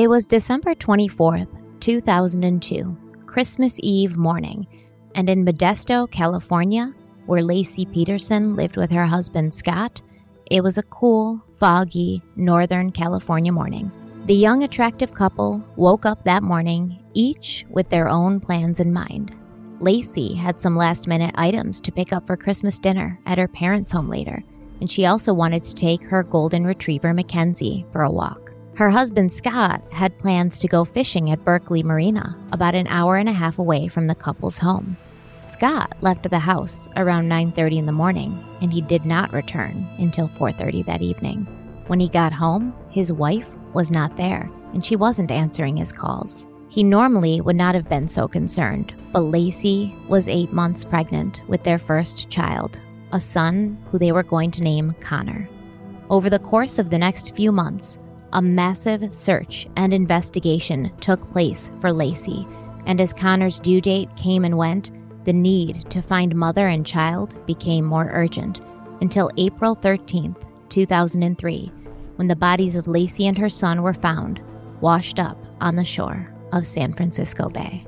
It was December 24th, 2002, Christmas Eve morning, and in Modesto, California, where Laci Peterson lived with her husband Scott, it was a cool, foggy Northern California morning. The young, attractive couple woke up that morning, each with their own plans in mind. Laci had some last minute items to pick up for Christmas dinner at her parents' home later, and she also wanted to take her golden retriever Mackenzie for a walk. Her husband Scott had plans to go fishing at Berkeley Marina, about an hour and a half away from the couple's home. Scott left the house around 9:30 in the morning, and he did not return until 4:30 that evening. When he got home, his wife was not there, and she wasn't answering his calls. He normally would not have been so concerned, but Laci was eight months pregnant with their first child, a son who they were going to name Connor. Over the course of the next few months, a massive search and investigation took place for Laci, and as Connor's due date came and went, the need to find mother and child became more urgent until April 13th, 2003, when the bodies of Laci and her son were found, washed up on the shore of San Francisco Bay.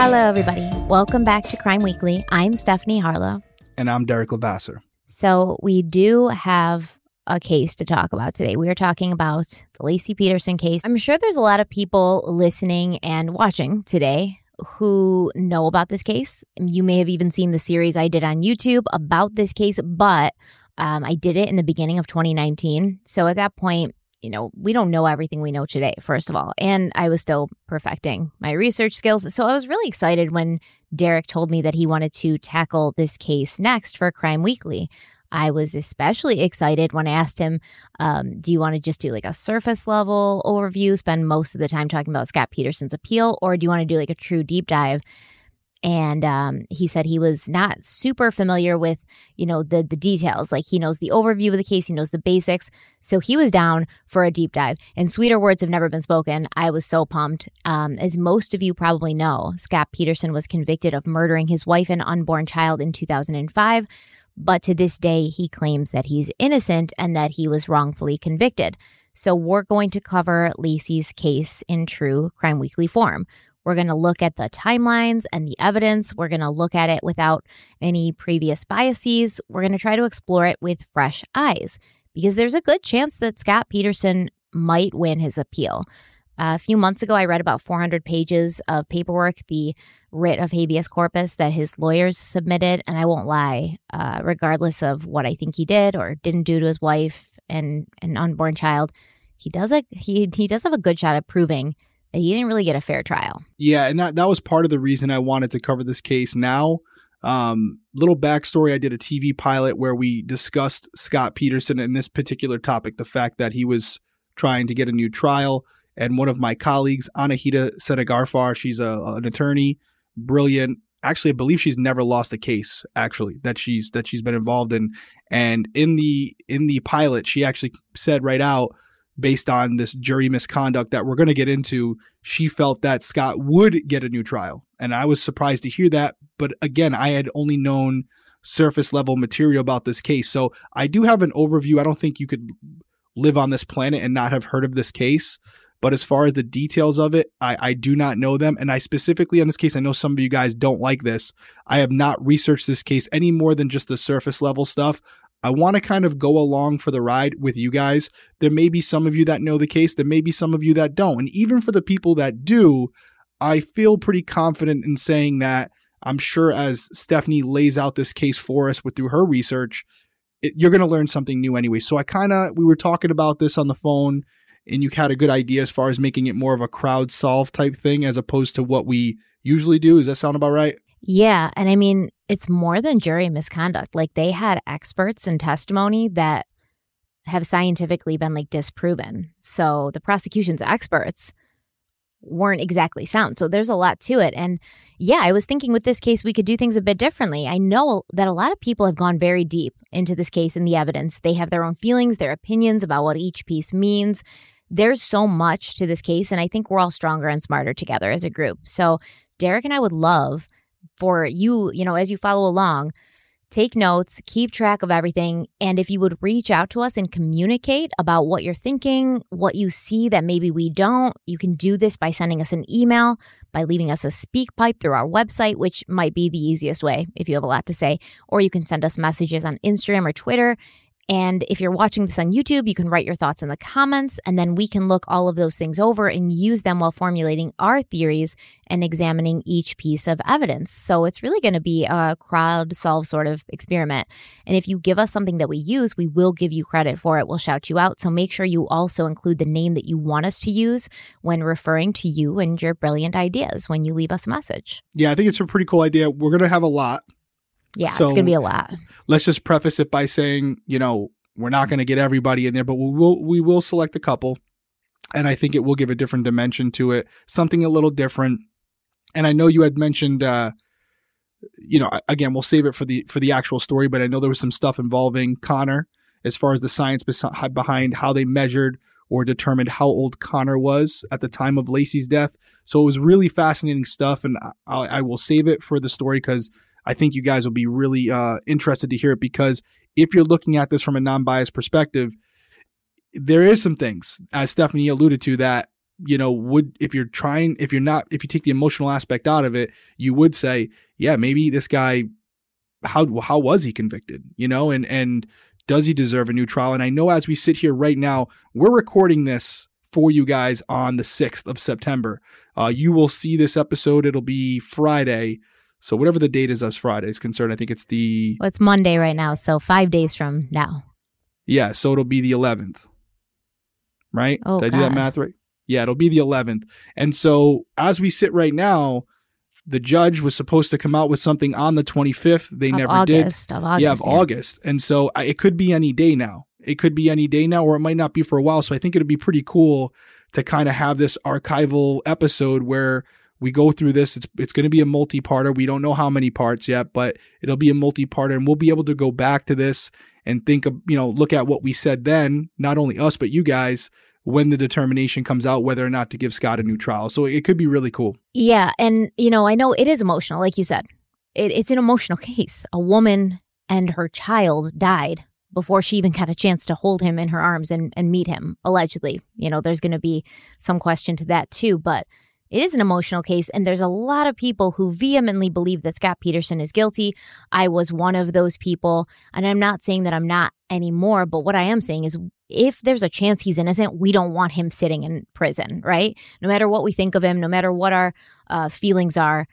Hello, everybody. Welcome back to Crime Weekly. I'm Stephanie Harlowe. And I'm Derek Levasseur. So, we do have a case to talk about today. We are talking about the Laci Peterson case. I'm sure there's a lot of people listening and watching today who know about this case. You may have even seen the series I did on YouTube about this case, but um, I did it in the beginning of 2019. So at that point, you know, we don't know everything we know today, first of all. And I was still perfecting my research skills. So I was really excited when Derek told me that he wanted to tackle this case next for Crime Weekly. I was especially excited when I asked him, um, Do you want to just do like a surface level overview, spend most of the time talking about Scott Peterson's appeal, or do you want to do like a true deep dive? And um, he said he was not super familiar with you know the the details. Like he knows the overview of the case. He knows the basics. So he was down for a deep dive. And sweeter words have never been spoken. I was so pumped. Um, as most of you probably know scott peterson was convicted of murdering his wife and unborn child in 2005 but to this day, he claims that he's innocent and that he was wrongfully convicted. So we're going to cover laci's case in true Crime Weekly form. We're going to look at the timelines and the evidence. We're going to look at it without any previous biases. We're going to try to explore it with fresh eyes because there's a good chance that Scott Peterson might win his appeal. A few months ago, I read about 400 pages of paperwork, the writ of habeas corpus that his lawyers submitted. And I won't lie, uh, regardless of what I think he did or didn't do to his wife and an unborn child, he does a he he does have a good shot at proving he didn't really get a fair trial. Yeah, and that that was part of the reason I wanted to cover this case now. Um, little backstory: I did a TV pilot where we discussed Scott Peterson and this particular topic, the fact that he was trying to get a new trial and one of my colleagues, Anahita Sedaghatfar, she's a, an attorney, brilliant. Actually, I believe she's never lost a case. Actually, that she's that she's been involved in, and in the in the pilot, she actually said right out, based on this jury misconduct that we're going to get into, she felt that Scott would get a new trial, and I was surprised to hear that. But again, I had only known surface level material about this case, so I do have an overview. I don't think you could live on this planet and not have heard of this case. But as far as the details of it, I, I do not know them. And I specifically, on this case, I know some of you guys don't like this. I have not researched this case any more than just the surface level stuff. I want to kind of go along for the ride with you guys. There may be some of you that know the case, there may be some of you that don't. And even for the people that do, I feel pretty confident in saying that I'm sure as Stephanie lays out this case for us with through her research, it, you're going to learn something new anyway. So I kind of we were talking about this on the phone and you had a good idea as far as making it more of a crowd solve type thing as opposed to what we usually do. Does that sound about right? Yeah. And I mean, it's more than jury misconduct. Like they had experts and testimony that have scientifically been like disproven. So the prosecution's experts weren't exactly sound. So there's a lot to it. And yeah, I was thinking with this case, we could do things a bit differently. I know that a lot of people have gone very deep into this case and the evidence. They have their own feelings, their opinions about what each piece means there's so much to this case, and I think we're all stronger and smarter together as a group. So, Derek and I would love for you, you know, as you follow along, take notes, keep track of everything. And if you would reach out to us and communicate about what you're thinking, what you see that maybe we don't, you can do this by sending us an email, by leaving us a SpeakPipe through our website, which might be the easiest way if you have a lot to say, or you can send us messages on Instagram or Twitter. And if you're watching this on YouTube, you can write your thoughts in the comments, and then we can look all of those things over and use them while formulating our theories and examining each piece of evidence. So it's really going to be a crowd solve sort of experiment. And if you give us something that we use, we will give you credit for it. We'll shout you out. So make sure you also include the name that you want us to use when referring to you and your brilliant ideas when you leave us a message. Yeah, I think it's a pretty cool idea. We're going to have a lot. Yeah, so, it's going to be a lot. Let's just preface it by saying, you know, we're not going to get everybody in there, but we will we will select a couple, and I think it will give a different dimension to it, something a little different. And I know you had mentioned, uh, you know, again, we'll save it for the for the actual story, but I know there was some stuff involving Connor as far as the science behind how they measured or determined how old Connor was at the time of Laci's death. So it was really fascinating stuff, and I, I will save it for the story because I think you guys will be really uh, interested to hear it because if you're looking at this from a non-biased perspective, there is some things, as Stephanie alluded to, that you know would if you're trying if you're not if you take the emotional aspect out of it, you would say, yeah, maybe this guy, how how was he convicted? You know, and and does he deserve a new trial? And I know as we sit here right now, we're recording this for you guys on the 6th of September. Uh, you will see this episode. It'll be Friday. So whatever the date is as Friday is concerned, I think it's the. Well, it's Monday right now, so five days from now. Yeah, so it'll be the 11th, right? Oh, Did I do that math right? Yeah, it'll be the 11th. And so as we sit right now, the judge was supposed to come out with something on the 25th. They of never August, did. Of August, yeah, of yeah. August. And so it could be any day now. It could be any day now, or it might not be for a while. So I think it'd be pretty cool to kind of have this archival episode where we go through this. It's it's going to be a multi-parter. We don't know how many parts yet, but it'll be a multi-parter, and we'll be able to go back to this and think of you know look at what we said then, not only us but you guys when the determination comes out whether or not to give Scott a new trial. So it could be really cool. Yeah, and you know I know it is emotional, like you said. It, it's an emotional case. A woman and her child died before she even got a chance to hold him in her arms and, and meet him, allegedly. You know, there's going to be some question to that too, but it is an emotional case, and there's a lot of people who vehemently believe that Scott Peterson is guilty. I was one of those people, and I'm not saying that I'm not anymore, but what I am saying is if there's a chance he's innocent, we don't want him sitting in prison, right? No matter what we think of him, no matter what our uh, feelings are,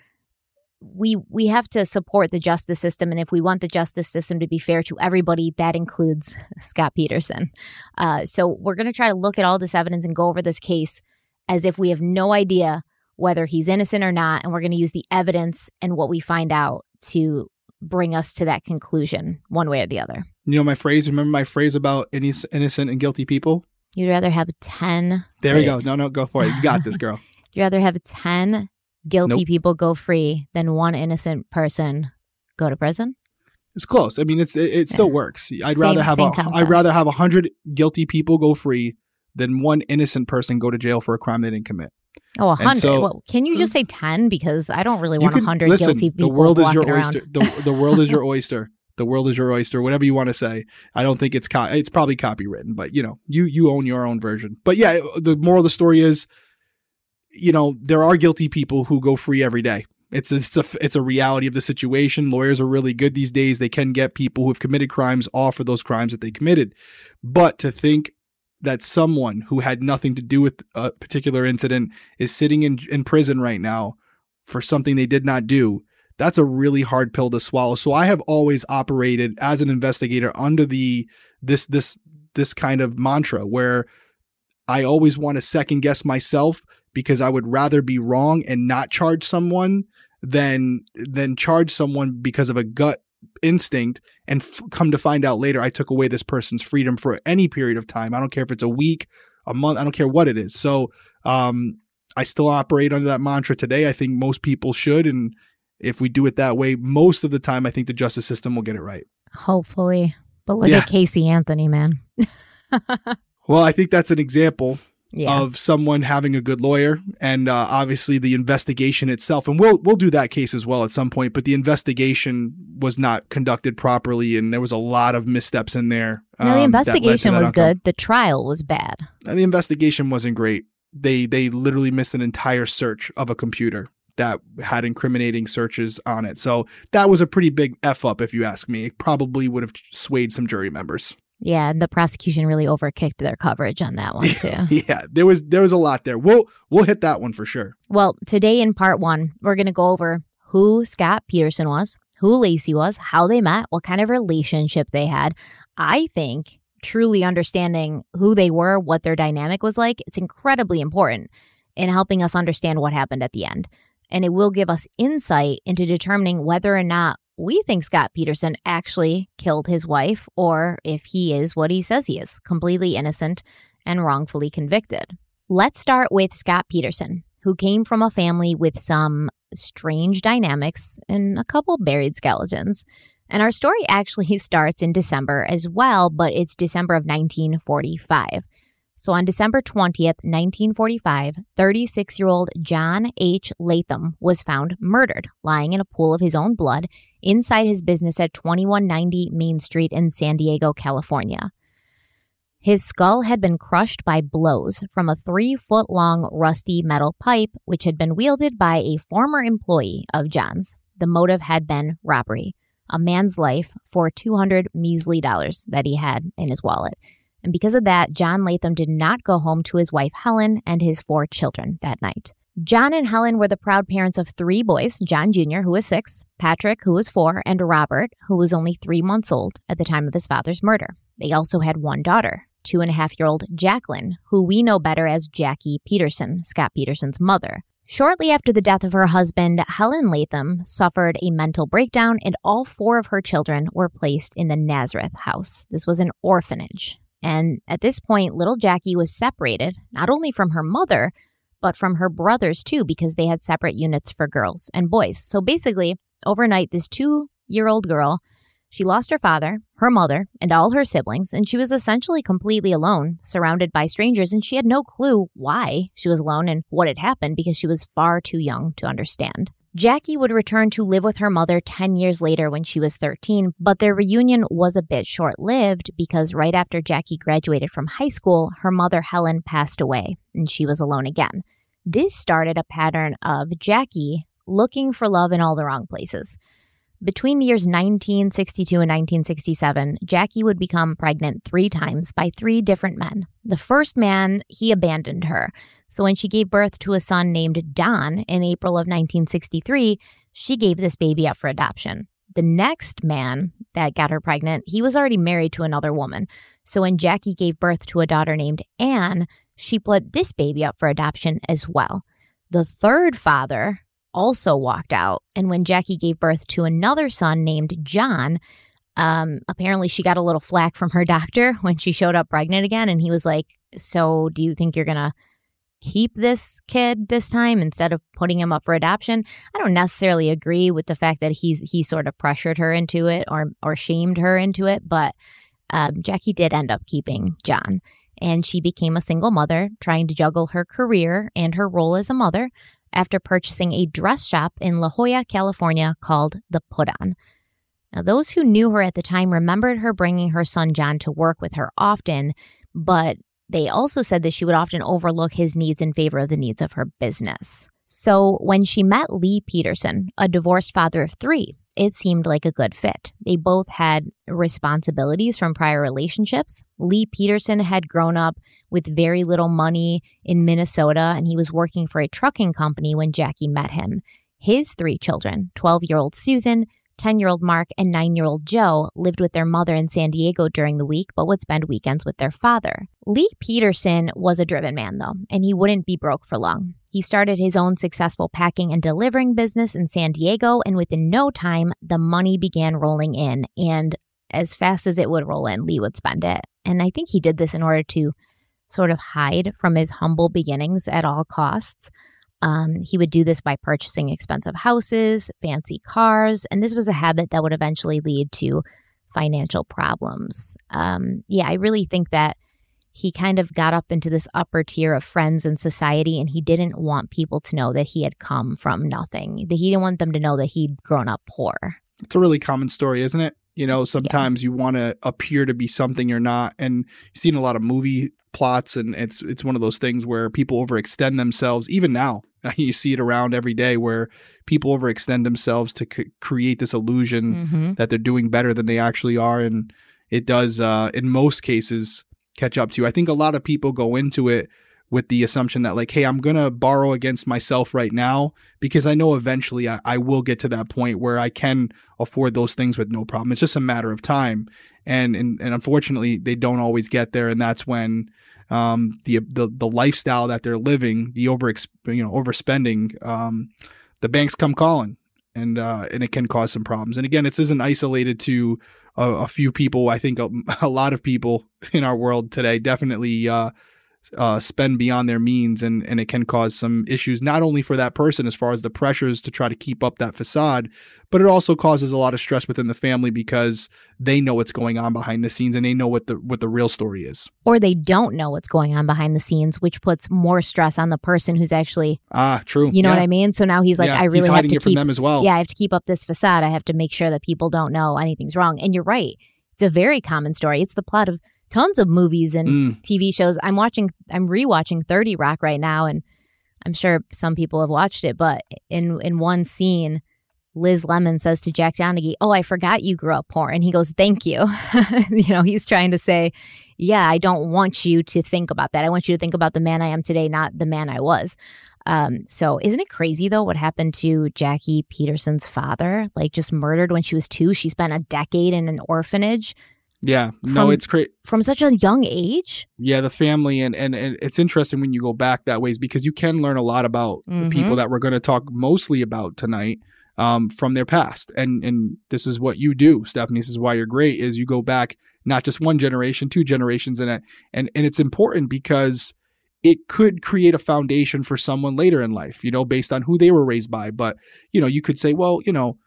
we we have to support the justice system, and if we want the justice system to be fair to everybody, that includes Scott Peterson. Uh, so we're going to try to look at all this evidence and go over this case as if we have no idea whether he's innocent or not. And we're going to use the evidence and what we find out to bring us to that conclusion one way or the other. You know my phrase? Remember my phrase about innocent and guilty people? You'd rather have 10. There we go. No, no, go for it. You got this, girl. You'd rather have 10 guilty nope. people go free than one innocent person go to prison? It's close. I mean, it's it, it still works. I'd same, rather have a, I'd rather have a hundred guilty people go free than one innocent person go to jail for a crime they didn't commit. Oh, a hundred. So, well, can you just say ten? Because I don't really want a hundred guilty people. The world is your oyster. The, the world is your oyster. The world is your oyster. Whatever you want to say. I don't think it's co- it's probably copywritten, but you know, you you own your own version. But yeah, the moral of the story is, you know, there are guilty people who go free every day. It's a, it's a it's a reality of the situation. Lawyers are really good these days. They can get people who have committed crimes off for those crimes that they committed. But to think that someone who had nothing to do with a particular incident is sitting in, in prison right now for something they did not do, that's a really hard pill to swallow. So I have always operated as an investigator under the this this this kind of mantra where I always want to second guess myself because I would rather be wrong and not charge someone than than charge someone because of a gut instinct and f- come to find out later I took away this person's freedom for any period of time. I don't care if it's a week, a month, I don't care what it is. So, um, I still operate under that mantra today. I think most people should. And if we do it that way, most of the time, I think the justice system will get it right. Hopefully. But look yeah. at Casey Anthony, man. well, I think that's an example. Yeah. of someone having a good lawyer and uh, obviously the investigation itself and we'll we'll do that case as well at some point but the investigation was not conducted properly and there was a lot of missteps in there no, the um, that led investigation was outcome. good. The trial was bad. And the investigation wasn't great they they literally missed an entire search of a computer that had incriminating searches on it so that was a pretty big f up if you ask me it probably would have swayed some jury members Yeah, and the prosecution really overkicked their coverage on that one too. yeah there was there was a lot there we'll we'll hit that one for sure well, today in part one, we're going to go over who Scott Peterson was, who Laci was, how they met, what kind of relationship they had. I think truly understanding who they were, what their dynamic was like, it's incredibly important in helping us understand what happened at the end. And it will give us insight into determining whether or not we think Scott Peterson actually killed his wife or if he is what he says he is, completely innocent and wrongfully convicted. Let's start with Scott Peterson, who came from a family with some strange dynamics and a couple buried skeletons. And our story actually starts in December as well, but it's December of 1945. So on December 20th, 1945, 36 year old John H. Latham was found murdered, lying in a pool of his own blood inside his business at 2190 Main Street in San Diego, California. His skull had been crushed by blows from a three foot long rusty metal pipe, which had been wielded by a former employee of John's. The motive had been robbery, a man's life for 200 measly dollars that he had in his wallet. And because of that, John Latham did not go home to his wife Helen and his four children that night. John and Helen were the proud parents of three boys John Jr., who was six, Patrick, who was four, and Robert, who was only three months old at the time of his father's murder. They also had one daughter, two and a half year old Jacqueline, who we know better as Jackie Peterson, Scott Peterson's mother. Shortly after the death of her husband, Helen Latham suffered a mental breakdown, and all four of her children were placed in the Nazareth house. This was an orphanage. And at this point, little Jackie was separated not only from her mother, but from her brothers too, because they had separate units for girls and boys. So basically, overnight, this two year old girl, she lost her father, her mother, and all her siblings, and she was essentially completely alone, surrounded by strangers, and she had no clue why she was alone and what had happened because she was far too young to understand. Jackie would return to live with her mother 10 years later when she was 13, but their reunion was a bit short lived because right after Jackie graduated from high school, her mother Helen passed away and she was alone again. This started a pattern of Jackie looking for love in all the wrong places. Between the years 1962 and 1967, Jackie would become pregnant three times by three different men. The first man, he abandoned her. So when she gave birth to a son named Don in April of 1963, she gave this baby up for adoption. The next man that got her pregnant, he was already married to another woman. So when Jackie gave birth to a daughter named Anne, she put this baby up for adoption as well. The third father also walked out. And when Jackie gave birth to another son named John, um, apparently she got a little flack from her doctor when she showed up pregnant again. And he was like, So do you think you're going to keep this kid this time instead of putting him up for adoption? I don't necessarily agree with the fact that he's he sort of pressured her into it or or shamed her into it, but um, Jackie did end up keeping John. And she became a single mother, trying to juggle her career and her role as a mother after purchasing a dress shop in La Jolla, California called The Put On. Now, those who knew her at the time remembered her bringing her son John to work with her often, but they also said that she would often overlook his needs in favor of the needs of her business. So, when she met Lee Peterson, a divorced father of three, it seemed like a good fit. They both had responsibilities from prior relationships. Lee Peterson had grown up with very little money in Minnesota, and he was working for a trucking company when Jackie met him. His three children 12 year old Susan, 10 year old Mark, and 9 year old Joe lived with their mother in San Diego during the week, but would spend weekends with their father. Lee Peterson was a driven man, though, and he wouldn't be broke for long. He started his own successful packing and delivering business in San Diego, and within no time, the money began rolling in. And as fast as it would roll in, Lee would spend it. And I think he did this in order to sort of hide from his humble beginnings at all costs. Um, he would do this by purchasing expensive houses, fancy cars, and this was a habit that would eventually lead to financial problems. Um, yeah, I really think that he kind of got up into this upper tier of friends and society and he didn't want people to know that he had come from nothing that he didn't want them to know that he'd grown up poor it's a really common story isn't it you know sometimes yeah. you want to appear to be something you're not and you've seen a lot of movie plots and it's it's one of those things where people overextend themselves even now you see it around every day where people overextend themselves to c- create this illusion mm-hmm. that they're doing better than they actually are and it does uh, in most cases catch up to you. I think a lot of people go into it with the assumption that like, hey, I'm gonna borrow against myself right now because I know eventually I, I, will get to that point where I can afford those things with no problem. It's just a matter of time, and and, and unfortunately they don't always get there, and that's when um, the the the lifestyle that they're living, the over you know overspending, um, the banks come calling, and uh, and it can cause some problems. And again, this isn't isolated to a, a few people. I think a, a, lot of people in our world today definitely uh, uh, spend beyond their means, and and it can cause some issues not only for that person as far as the pressures to try to keep up that facade, but it also causes a lot of stress within the family because they know what's going on behind the scenes and they know what the what the real story is. Or they don't know what's going on behind the scenes, which puts more stress on the person who's actually ah true. You know yeah. what I mean? So now he's like, yeah, I really have to keep from them as well. Yeah, I have to keep up this facade. I have to make sure that people don't know anything's wrong. And you're right. It's a very common story. It's the plot of tons of movies and mm. TV shows. I'm watching, I'm rewatching 30 Rock right now, and I'm sure some people have watched it, but in in one scene, Liz Lemon says to Jack Donaghy, "Oh, I forgot you grew up poor," and he goes, "Thank you." you know, he's trying to say, "Yeah, I don't want you to think about that. I want you to think about the man I am today, not the man I was." Um, so isn't it crazy though what happened to Jackie Peterson's father? Like just murdered when she was two. She spent a decade in an orphanage. Yeah, no, it's crazy from such a young age. Yeah, the family and, and and it's interesting when you go back that ways because you can learn a lot about mm-hmm. the people that we're going to talk mostly about tonight um, from their past. And and this is what you do, Stephanie. This is why you're great. Is you go back not just one generation, two generations, and and and it's important because it could create a foundation for someone later in life, you know, based on who they were raised by. But you know, you could say, well, you know,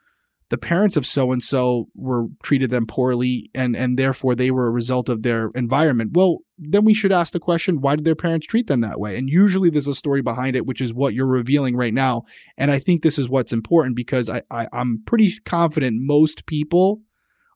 the parents of so and so were treated them poorly and and therefore they were a result of their environment. Well then we should ask the question why did their parents treat them that way? And usually there's a story behind it which is what you're revealing right now. And i think this is what's important because i, I i'm pretty confident most people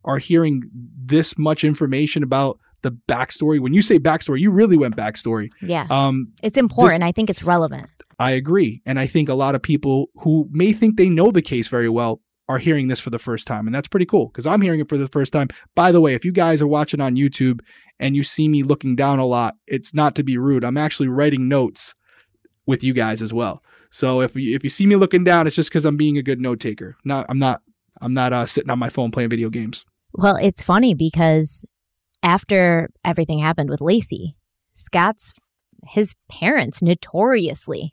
are hearing this much information about the backstory. When you say backstory you really went backstory. Yeah. Um it's important. this, i think it's relevant. I agree. And I think a lot of people who may think they know the case very well are hearing this for the first time. And that's pretty cool because I'm hearing it for the first time. By the way, if you guys are watching on YouTube and you see me looking down a lot, it's not to be rude. I'm actually writing notes with you guys as well. So if you, if you see me looking down, it's just because I'm being a good note taker. Not I'm not I'm not uh, sitting on my phone playing video games. Well, it's funny because after everything happened with Laci, Scott's his parents notoriously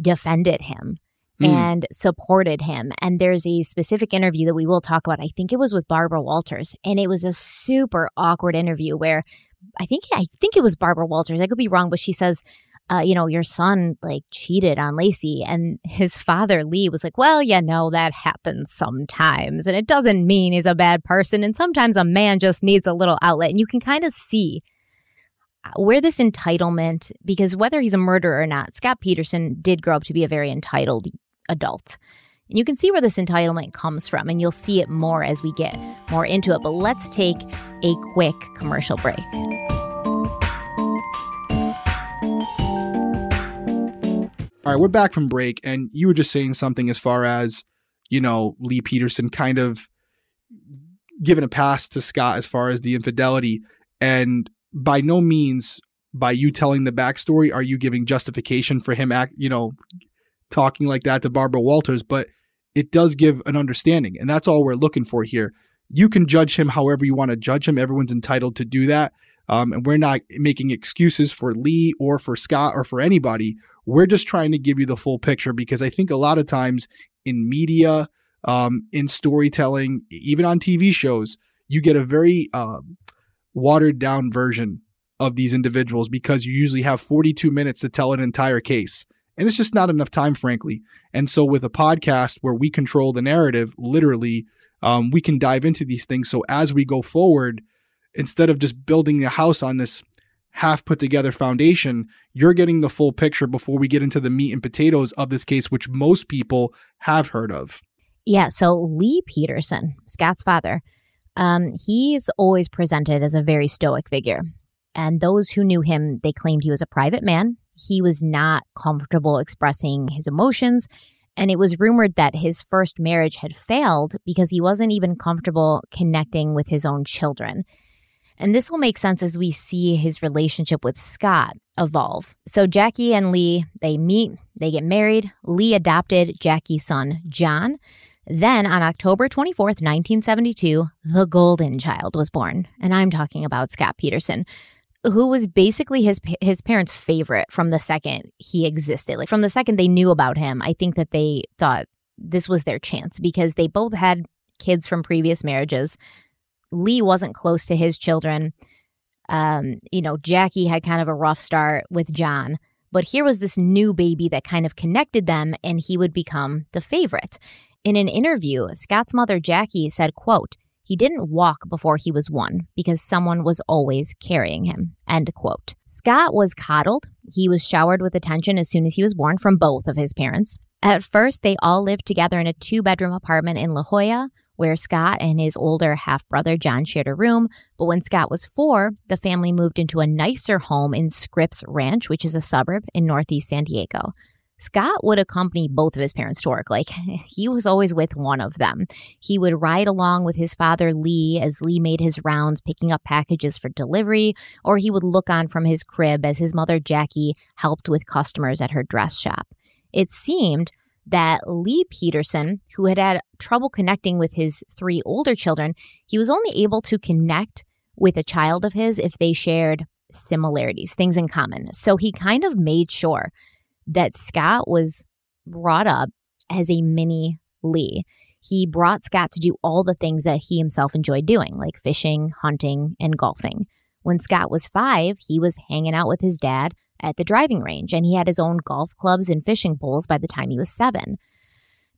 defended him mm. and supported him. And there's a specific interview that we will talk about. I think it was with Barbara Walters, and it was a super awkward interview where I think I think it was Barbara Walters. I could be wrong, but she says, uh, you know, your son like cheated on Laci. and his father Lee was like, well, you know, that happens sometimes, and it doesn't mean he's a bad person. And sometimes a man just needs a little outlet, and you can kind of see where this entitlement, because whether he's a murderer or not, Scott Peterson did grow up to be a very entitled adult. And you can see where this entitlement comes from, and you'll see it more as we get more into it. But let's take a quick commercial break. All right, we're back from break, and you were just saying something as far as, you know, Lee Peterson kind of giving a pass to Scott as far as the infidelity. And by no means, by you telling the backstory, are you giving justification for him act, you know, talking like that to Barbara Walters, but it does give an understanding. And that's all we're looking for here. You can judge him however you want to judge him. Everyone's entitled to do that. Um, and we're not making excuses for Lee or for Scott or for anybody. We're just trying to give you the full picture because I think a lot of times in media, um, in storytelling, even on TV shows, you get a very uh, watered down version of these individuals because you usually have 42 minutes to tell an entire case. And it's just not enough time, frankly. And so, with a podcast where we control the narrative, literally, um, we can dive into these things. So, as we go forward, instead of just building a house on this half put together foundation, you're getting the full picture before we get into the meat and potatoes of this case, which most people have heard of. Yeah. So Lee Peterson, Scott's father, um, he's always presented as a very stoic figure. And those who knew him, they claimed he was a private man. He was not comfortable expressing his emotions. And it was rumored that his first marriage had failed because he wasn't even comfortable connecting with his own children. And this will make sense as we see his relationship with Scott evolve. So Jackie and Lee, they meet, they get married. Lee adopted Jackie's son, John. Then on October 24th, 1972, the golden child was born. And I'm talking about Scott Peterson, who was basically his his parents' favorite from the second he existed. Like from the second they knew about him, I think that they thought this was their chance because they both had kids from previous marriages. Lee wasn't close to his children. Um, you know, Jackie had kind of a rough start with John, but here was this new baby that kind of connected them and he would become the favorite. In an interview, Scott's mother Jackie said, quote, he didn't walk before he was one because someone was always carrying him. End quote. Scott was coddled. He was showered with attention as soon as he was born from both of his parents. At first, they all lived together in a two bedroom apartment in La Jolla, where Scott and his older half brother John shared a room. But when Scott was four, the family moved into a nicer home in Scripps Ranch, which is a suburb in northeast San Diego. Scott would accompany both of his parents to work. Like he was always with one of them. He would ride along with his father Lee as Lee made his rounds picking up packages for delivery, or he would look on from his crib as his mother Jackie helped with customers at her dress shop. It seemed that Lee Peterson, who had had trouble connecting with his three older children, he was only able to connect with a child of his if they shared similarities, things in common. So he kind of made sure that Scott was brought up as a mini Lee. He brought Scott to do all the things that he himself enjoyed doing, like fishing, hunting, and golfing. When Scott was five, he was hanging out with his dad at the driving range, and he had his own golf clubs and fishing poles by the time he was seven.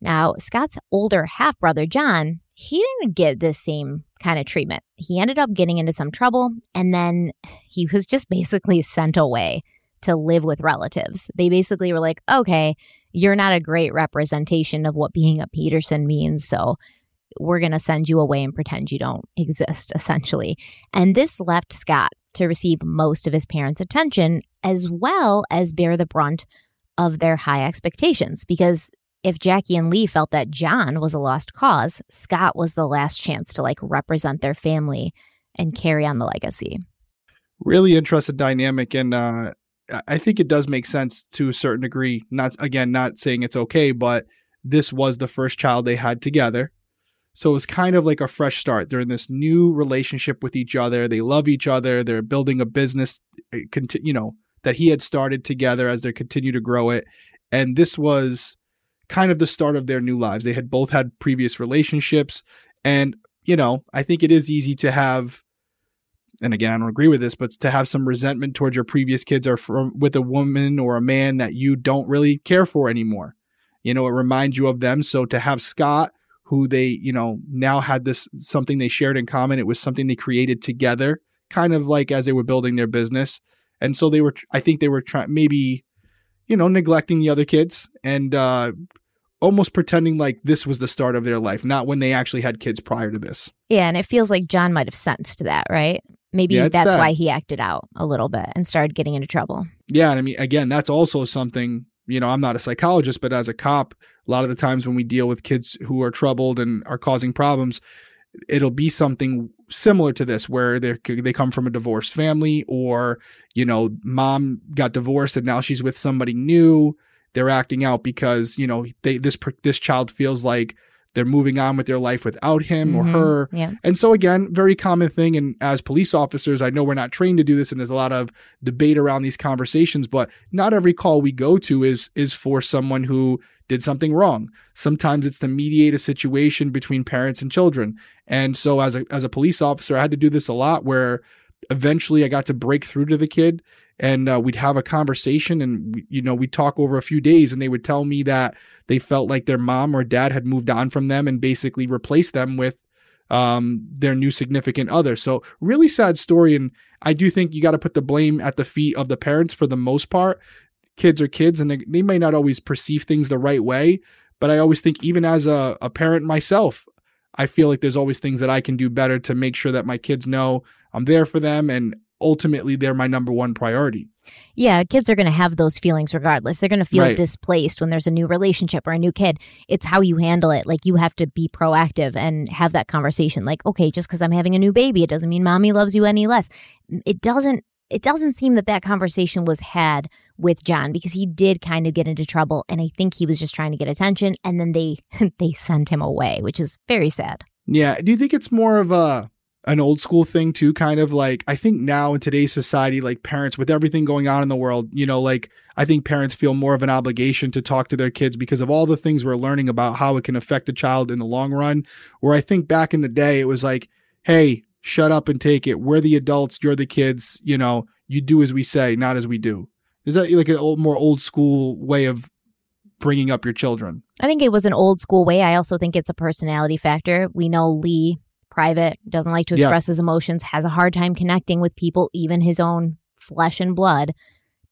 Now, Scott's older half brother, John, he didn't get the same kind of treatment. He ended up getting into some trouble, and then he was just basically sent away to live with relatives. They basically were like, okay, you're not a great representation of what being a Peterson means. So we're going to send you away and pretend you don't exist, essentially. And this left Scott to receive most of his parents' attention as well as bear the brunt of their high expectations. Because if Jackie and Lee felt that John was a lost cause, Scott was the last chance to like represent their family and carry on the legacy. Really interesting dynamic. And uh, I think it does make sense to a certain degree. Not again, not saying it's okay, but this was the first child they had together. So it was kind of like a fresh start. They're in this new relationship with each other. They love each other. They're building a business, eh, you know, that he had started together as they continue to grow it. And this was kind of the start of their new lives. They had both had previous relationships. And, you know, I think it is easy to have and again, I don't agree with this, but to have some resentment towards your previous kids or from with a woman or a man that you don't really care for anymore. You know, it reminds you of them. So to have Scott, who they, you know, now had this something they shared in common, it was something they created together, kind of like as they were building their business. And so they were, I think they were trying, maybe, you know, neglecting the other kids and uh, almost pretending like this was the start of their life, not when they actually had kids prior to this. Yeah. And it feels like John might have sensed that, right? Maybe yeah, that's sad. why he acted out a little bit and started getting into trouble. Yeah, and I mean, again, that's also something. You know, I'm not a psychologist, but as a cop, a lot of the times when we deal with kids who are troubled and are causing problems, it'll be something similar to this where they they come from a divorced family or you know mom got divorced and now she's with somebody new they're acting out because you know they this this child feels like they're moving on with their life without him mm-hmm. or her. Yeah. And so again, very common thing. And as police officers, I know we're not trained to do this, and there's a lot of debate around these conversations. But not every call we go to is is for someone who did something wrong. Sometimes it's to mediate a situation between parents and children. And so as a as a police officer, I had to do this a lot where eventually I got to break through to the kid and uh, we'd have a conversation and you know we'd talk over a few days and they would tell me that they felt like their mom or dad had moved on from them and basically replaced them with um, their new significant other. So really sad story, and I do think you got to put the blame at the feet of the parents for the most part. Kids are kids, and they, they may not always perceive things the right way. But I always think, even as a, a parent myself, I feel like there's always things that I can do better to make sure that my kids know I'm there for them and ultimately they're my number one priority. Yeah, kids are going to have those feelings regardless. They're going to feel Right. displaced when there's a new relationship or a new kid. It's how you handle it. Like you have to be proactive and have that conversation. Like, okay, just because I'm having a new baby, it doesn't mean mommy loves you any less. It doesn't. It doesn't seem that that conversation was had with John because he did kind of get into trouble, and I think he was just trying to get attention. And then they they sent him away, which is very sad. Yeah. Do you think it's more of a an old school thing too? Kind of like I think now in today's society, like parents with everything going on in the world, you know, like I think parents feel more of an obligation to talk to their kids because of all the things we're learning about how it can affect a child in the long run. Where I think back in the day, it was like, hey, shut up and take it. We're the adults, you're the kids. You know, you do as we say, not as we do. Is that like a old, more old school way of bringing up your children? I think it was an old school way. I also think it's a personality factor. We know Lee, private, doesn't like to Yeah. express his emotions, has a hard time connecting with people, even his own flesh and blood.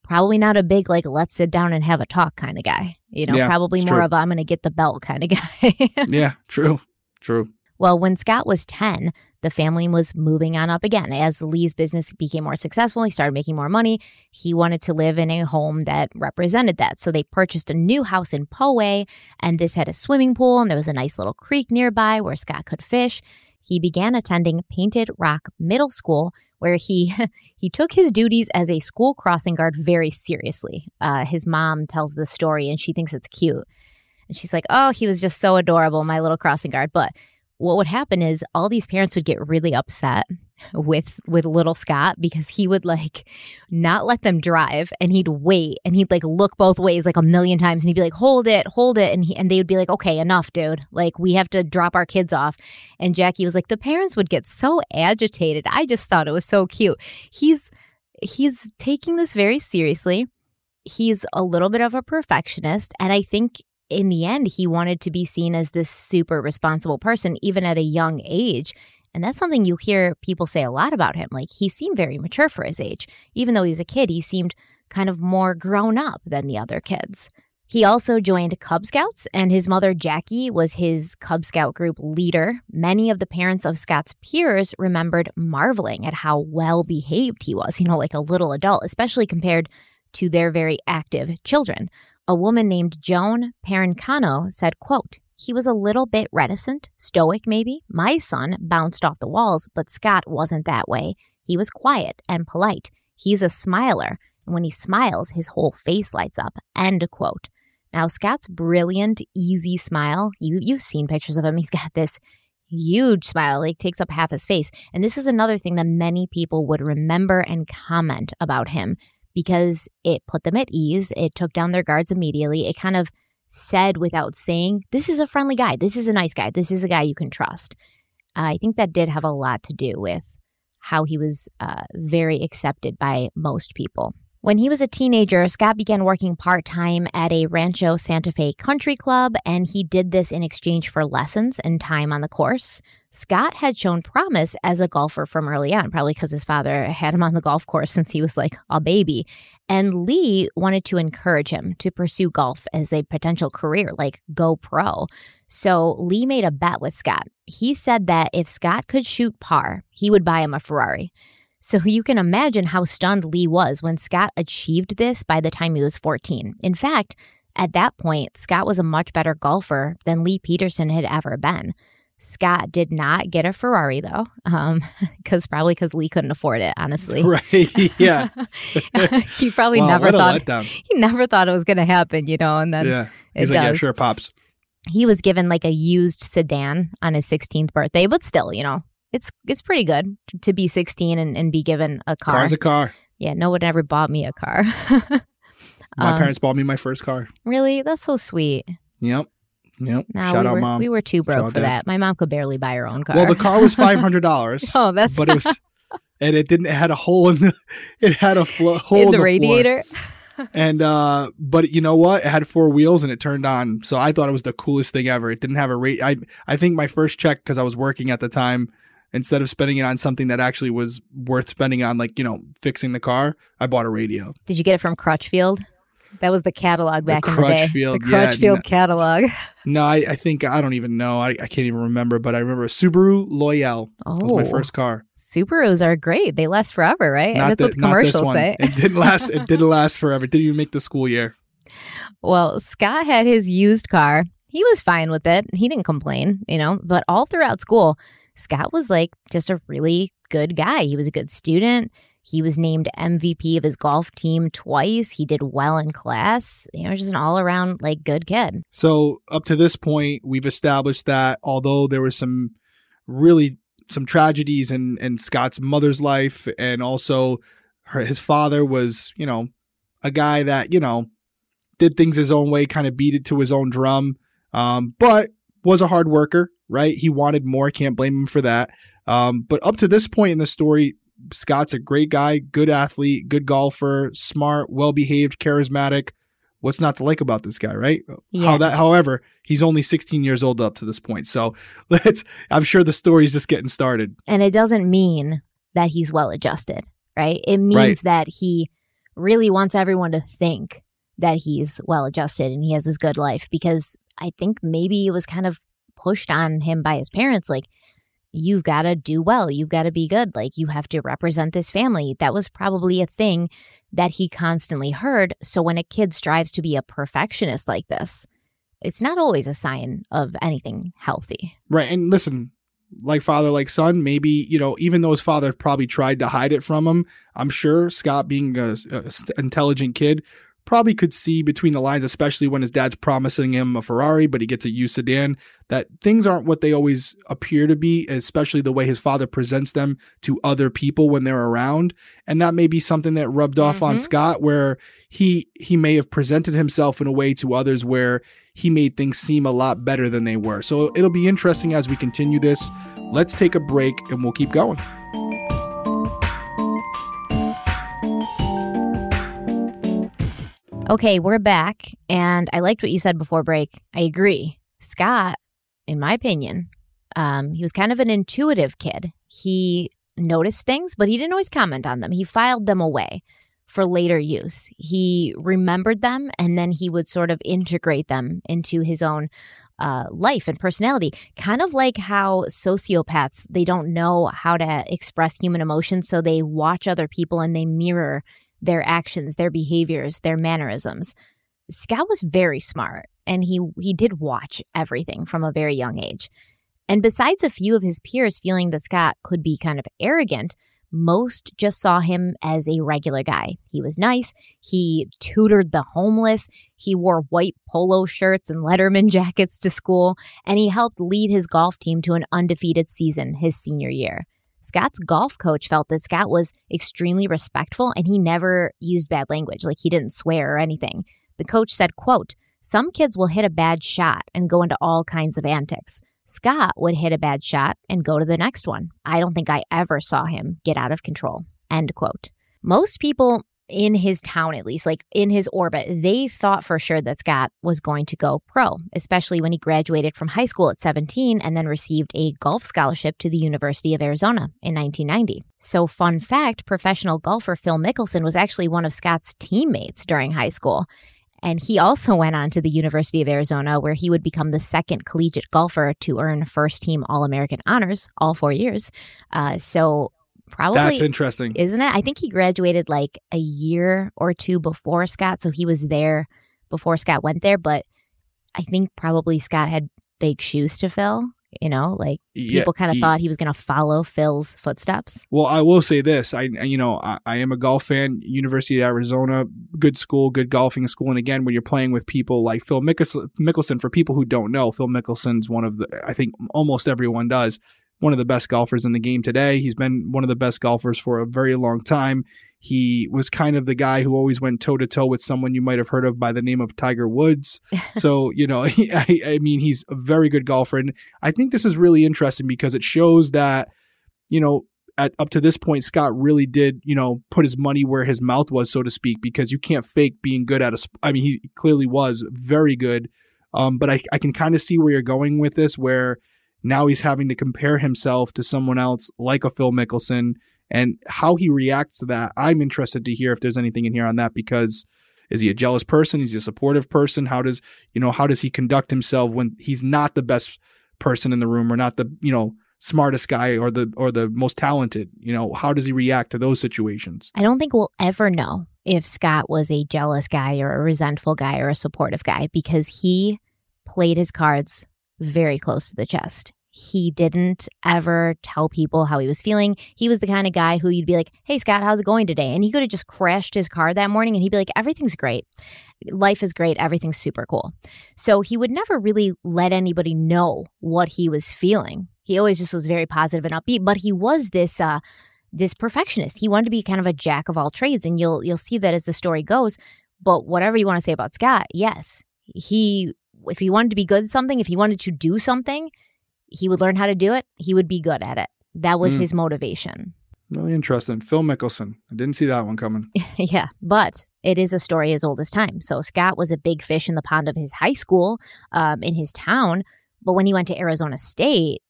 Probably not a big, like, let's sit down and have a talk kind of guy. You know, Yeah, probably more true. of, I'm going to get the belt kind of guy. yeah, true, true. Well, when Scott was 10, the family was moving on up again. As Lee's business became more successful, he started making more money. He wanted to live in a home that represented that. So they purchased a new house in Poway, and this had a swimming pool, and there was a nice little creek nearby where Scott could fish. He began attending Painted Rock Middle School, where he he took his duties as a school crossing guard very seriously. Uh, his mom tells the story, and she thinks it's cute. And she's like, "Oh, he was just so adorable, my little crossing guard." But what would happen is all these parents would get really upset with with little Scott because he would like not let them drive and he'd wait and he'd like look both ways like a million times and he'd be like hold it hold it and he and they would be like okay enough dude. Like we have to drop our kids off. And Jackie was like the parents would get so agitated. I just thought it was so cute. He's he's taking this very seriously. He's a little bit of a perfectionist and I think in the end, he wanted to be seen as this super responsible person, even at a young age. And that's something you hear people say a lot about him. Like, he seemed very mature for his age. Even though he was a kid, he seemed kind of more grown up than the other kids. He also joined Cub Scouts, and his mother, Jackie, was his Cub Scout group leader. Many of the parents of Scott's peers remembered marveling at how well behaved he was, you know, like a little adult, especially compared to their very active children a woman named Joan Parancano said, quote, he was a little bit reticent, stoic maybe. My son bounced off the walls, but Scott wasn't that way. He was quiet and polite. He's a smiler, and when he smiles, his whole face lights up. End quote. Now, Scott's brilliant, easy smile, you, you've seen pictures of him. He's got this huge smile, like takes up half his face. And this is another thing that many people would remember and comment about him because it put them at ease. It took down their guards immediately. It kind of said without saying, this is a friendly guy. This is a nice guy. This is a guy you can trust. I think that did have a lot to do with how he was uh, very accepted by most people. When he was a teenager, Scott began working part time at a Rancho Santa Fe country club, and he did this in exchange for lessons and time on the course. Scott had shown promise as a golfer from early on, probably because his father had him on the golf course since he was like a baby. And Lee wanted to encourage him to pursue golf as a potential career, like go pro. So Lee made a bet with Scott. He said that if Scott could shoot par, he would buy him a Ferrari. So you can imagine how stunned Lee was when Scott achieved this by the time he was 14. In fact, at that point, Scott was a much better golfer than Lee Peterson had ever been. Scott did not get a Ferrari though, um, because probably because Lee couldn't afford it. Honestly, Right. Yeah. he probably Wow, never thought he never thought it was going to happen, you know. And then Yeah. it He's does. like, yeah, sure, pops. He was given like a used sedan on his 16th birthday, but still, you know, it's it's pretty good to be 16 and, and be given a car. Car's a car. yeah, no one ever bought me a car. My Um, parents bought me my first car. Really, that's so sweet. Yep. Yep. No, Shout we out, were, mom. We were too broke Shout out, for Dad. that. My mom could barely buy her own car. Well, the car was five hundred dollars, oh, that's but it was, and it didn't. It had a hole in the. It had a flo- hole in in the floor. radiator. and uh, but you know what? It had four wheels and it turned on. So I thought it was the coolest thing ever. It didn't have a rate. I I think my first check because I was working at the time. Instead of spending it on something that actually was worth spending on, like you know, fixing the car, I bought a radio. Did you get it from Crutchfield? That was the catalog back The in the day. Crutchfield, the yeah, Crutchfield no. catalog. No, I, I think I don't even know. I, I can't even remember, but I remember a Subaru Loyale Oh, was my oh. first car. Subarus are great. They last forever, right? Not That's the- what the commercials say. It didn't last. It didn't last forever. It didn't even make the school year. Well, Scott had his used car. He was fine with it. He didn't complain, you know, but all throughout school, Scott was like just a really good guy. He was a good student. He was named MVP of his golf team twice. He did well in class. You know, just an all around like good kid. So up to this point, we've established that although there was some really some tragedies in in Scott's mother's life, and also her, his father was, you know, a guy that you know did things his own way, kind of beat it to his own drum, um, but was a hard worker. Right? He wanted more. Can't blame him for that. Um, but up to this point in the story, Scott's a great guy, good athlete, good golfer, smart, well behaved, charismatic. What's not to like about this guy, right? Yeah. How that, however, he's only 16 years old up to this point. So let's, I'm sure the story's just getting started. And it doesn't mean that he's well adjusted, right? It means Right. that he really wants everyone to think that he's well adjusted and he has his good life because I think maybe it was kind of pushed on him by his parents like you've got to do well, you've got to be good, like you have to represent this family. That was probably a thing that he constantly heard. So when a kid strives to be a perfectionist like this, it's not always a sign of anything healthy. Right. And listen, like father, like son, maybe, you know, even though his father probably tried to hide it from him, I'm sure Scott, being a, a intelligent kid, probably could see between the lines, especially when his dad's promising him a Ferrari, but he gets a used sedan, that things aren't what they always appear to be, especially the way his father presents them to other people when they're around. And that may be something that rubbed off on Mhm. Scott, where he he may have presented himself in a way to others where he made things seem a lot better than they were. So it'll be interesting as we continue this. Let's take a break and we'll keep going. Okay, we're back. And I liked what you said before break. I agree. Scott, in my opinion, um, he was kind of an intuitive kid. He noticed things, but he didn't always comment on them. He filed them away for later use. He remembered them and then he would sort of integrate them into his own uh, life and personality. Kind of like how sociopaths, they don't know how to express human emotions, so they watch other people and they mirror their actions, their behaviors, their mannerisms. Scott was very smart and he he did watch everything from a very young age. And besides a few of his peers feeling that Scott could be kind of arrogant, most just saw him as a regular guy. He was nice, he tutored the homeless, he wore white polo shirts and Letterman jackets to school, and he helped lead his golf team to an undefeated season his senior year. Scott's golf coach felt that Scott was extremely respectful and he never used bad language, like he didn't swear or anything. The coach said, quote, some kids will hit a bad shot and go into all kinds of antics. Scott would hit a bad shot and go to the next one. I don't think I ever saw him get out of control. End quote. Most people in his town, at least, like in his orbit, they thought for sure that Scott was going to go pro, especially when he graduated from high school at 17 and then received a golf scholarship to the University of Arizona in 1990. So, fun fact professional golfer Phil Mickelson was actually one of Scott's teammates during high school. And he also went on to the University of Arizona, where he would become the second collegiate golfer to earn first team All American honors all four years. Uh, so, probably That's interesting. isn't it? I think he graduated like a year or two before Scott, so he was there before Scott went there. But I think probably Scott had big shoes to fill. You know, like Yeah, people kind of thought he was going to follow Phil's footsteps. Well, I will say this. I, you know, I, I am a golf fan. University of Arizona, good school, good golfing school. And again, when you're playing with people like Phil Mickelson, Mickelson, for people who don't know, Phil Mickelson's one of the, I think almost everyone does, one of the best golfers in the game today. He's been one of the best golfers for a very long time. He was kind of the guy who always went toe to toe with someone you might have heard of by the name of Tiger Woods. so, you know, I, I mean, he's a very good golfer. And I think this is really interesting because it shows that, you know, at up to this point, Scott really did, you know, put his money where his mouth was, so to speak, because you can't fake being good at a. Sp- I mean, he clearly was very good. Um, but I, I can kind of see where you're going with this, where now he's having to compare himself to someone else like a Phil Mickelson and how he reacts to that. I'm interested to hear if there's anything in here on that because is he a jealous person? Is he a supportive person? How does, you know, how does he conduct himself when he's not the best person in the room or not the, you know, smartest guy or the or the most talented you know how does he react to those situations I don't think we'll ever know if Scott was a jealous guy or a resentful guy or a supportive guy because he played his cards very close to the chest. He didn't ever tell people how he was feeling. He was the kind of guy who you'd be like, Hey, Scott, how's it going today? And he could have just crashed his car that morning and he'd be like, Everything's great. Life is great. Everything's super cool. So he would never really let anybody know what he was feeling. He always just was very positive and upbeat, but he was this, uh, this perfectionist. He wanted to be kind of a jack of all trades, and you'll you'll see that as the story goes. But whatever you want to say about Scott, yes, he if he wanted to be good at something, if he wanted to do something, he would learn how to do it. He would be good at it. That was Mm. his motivation. really interesting phil mickelson i didn't see that one coming yeah, but it is a story as old as time. So Scott was a big fish in the pond of his high school, um, in his town. But when he went to Arizona State,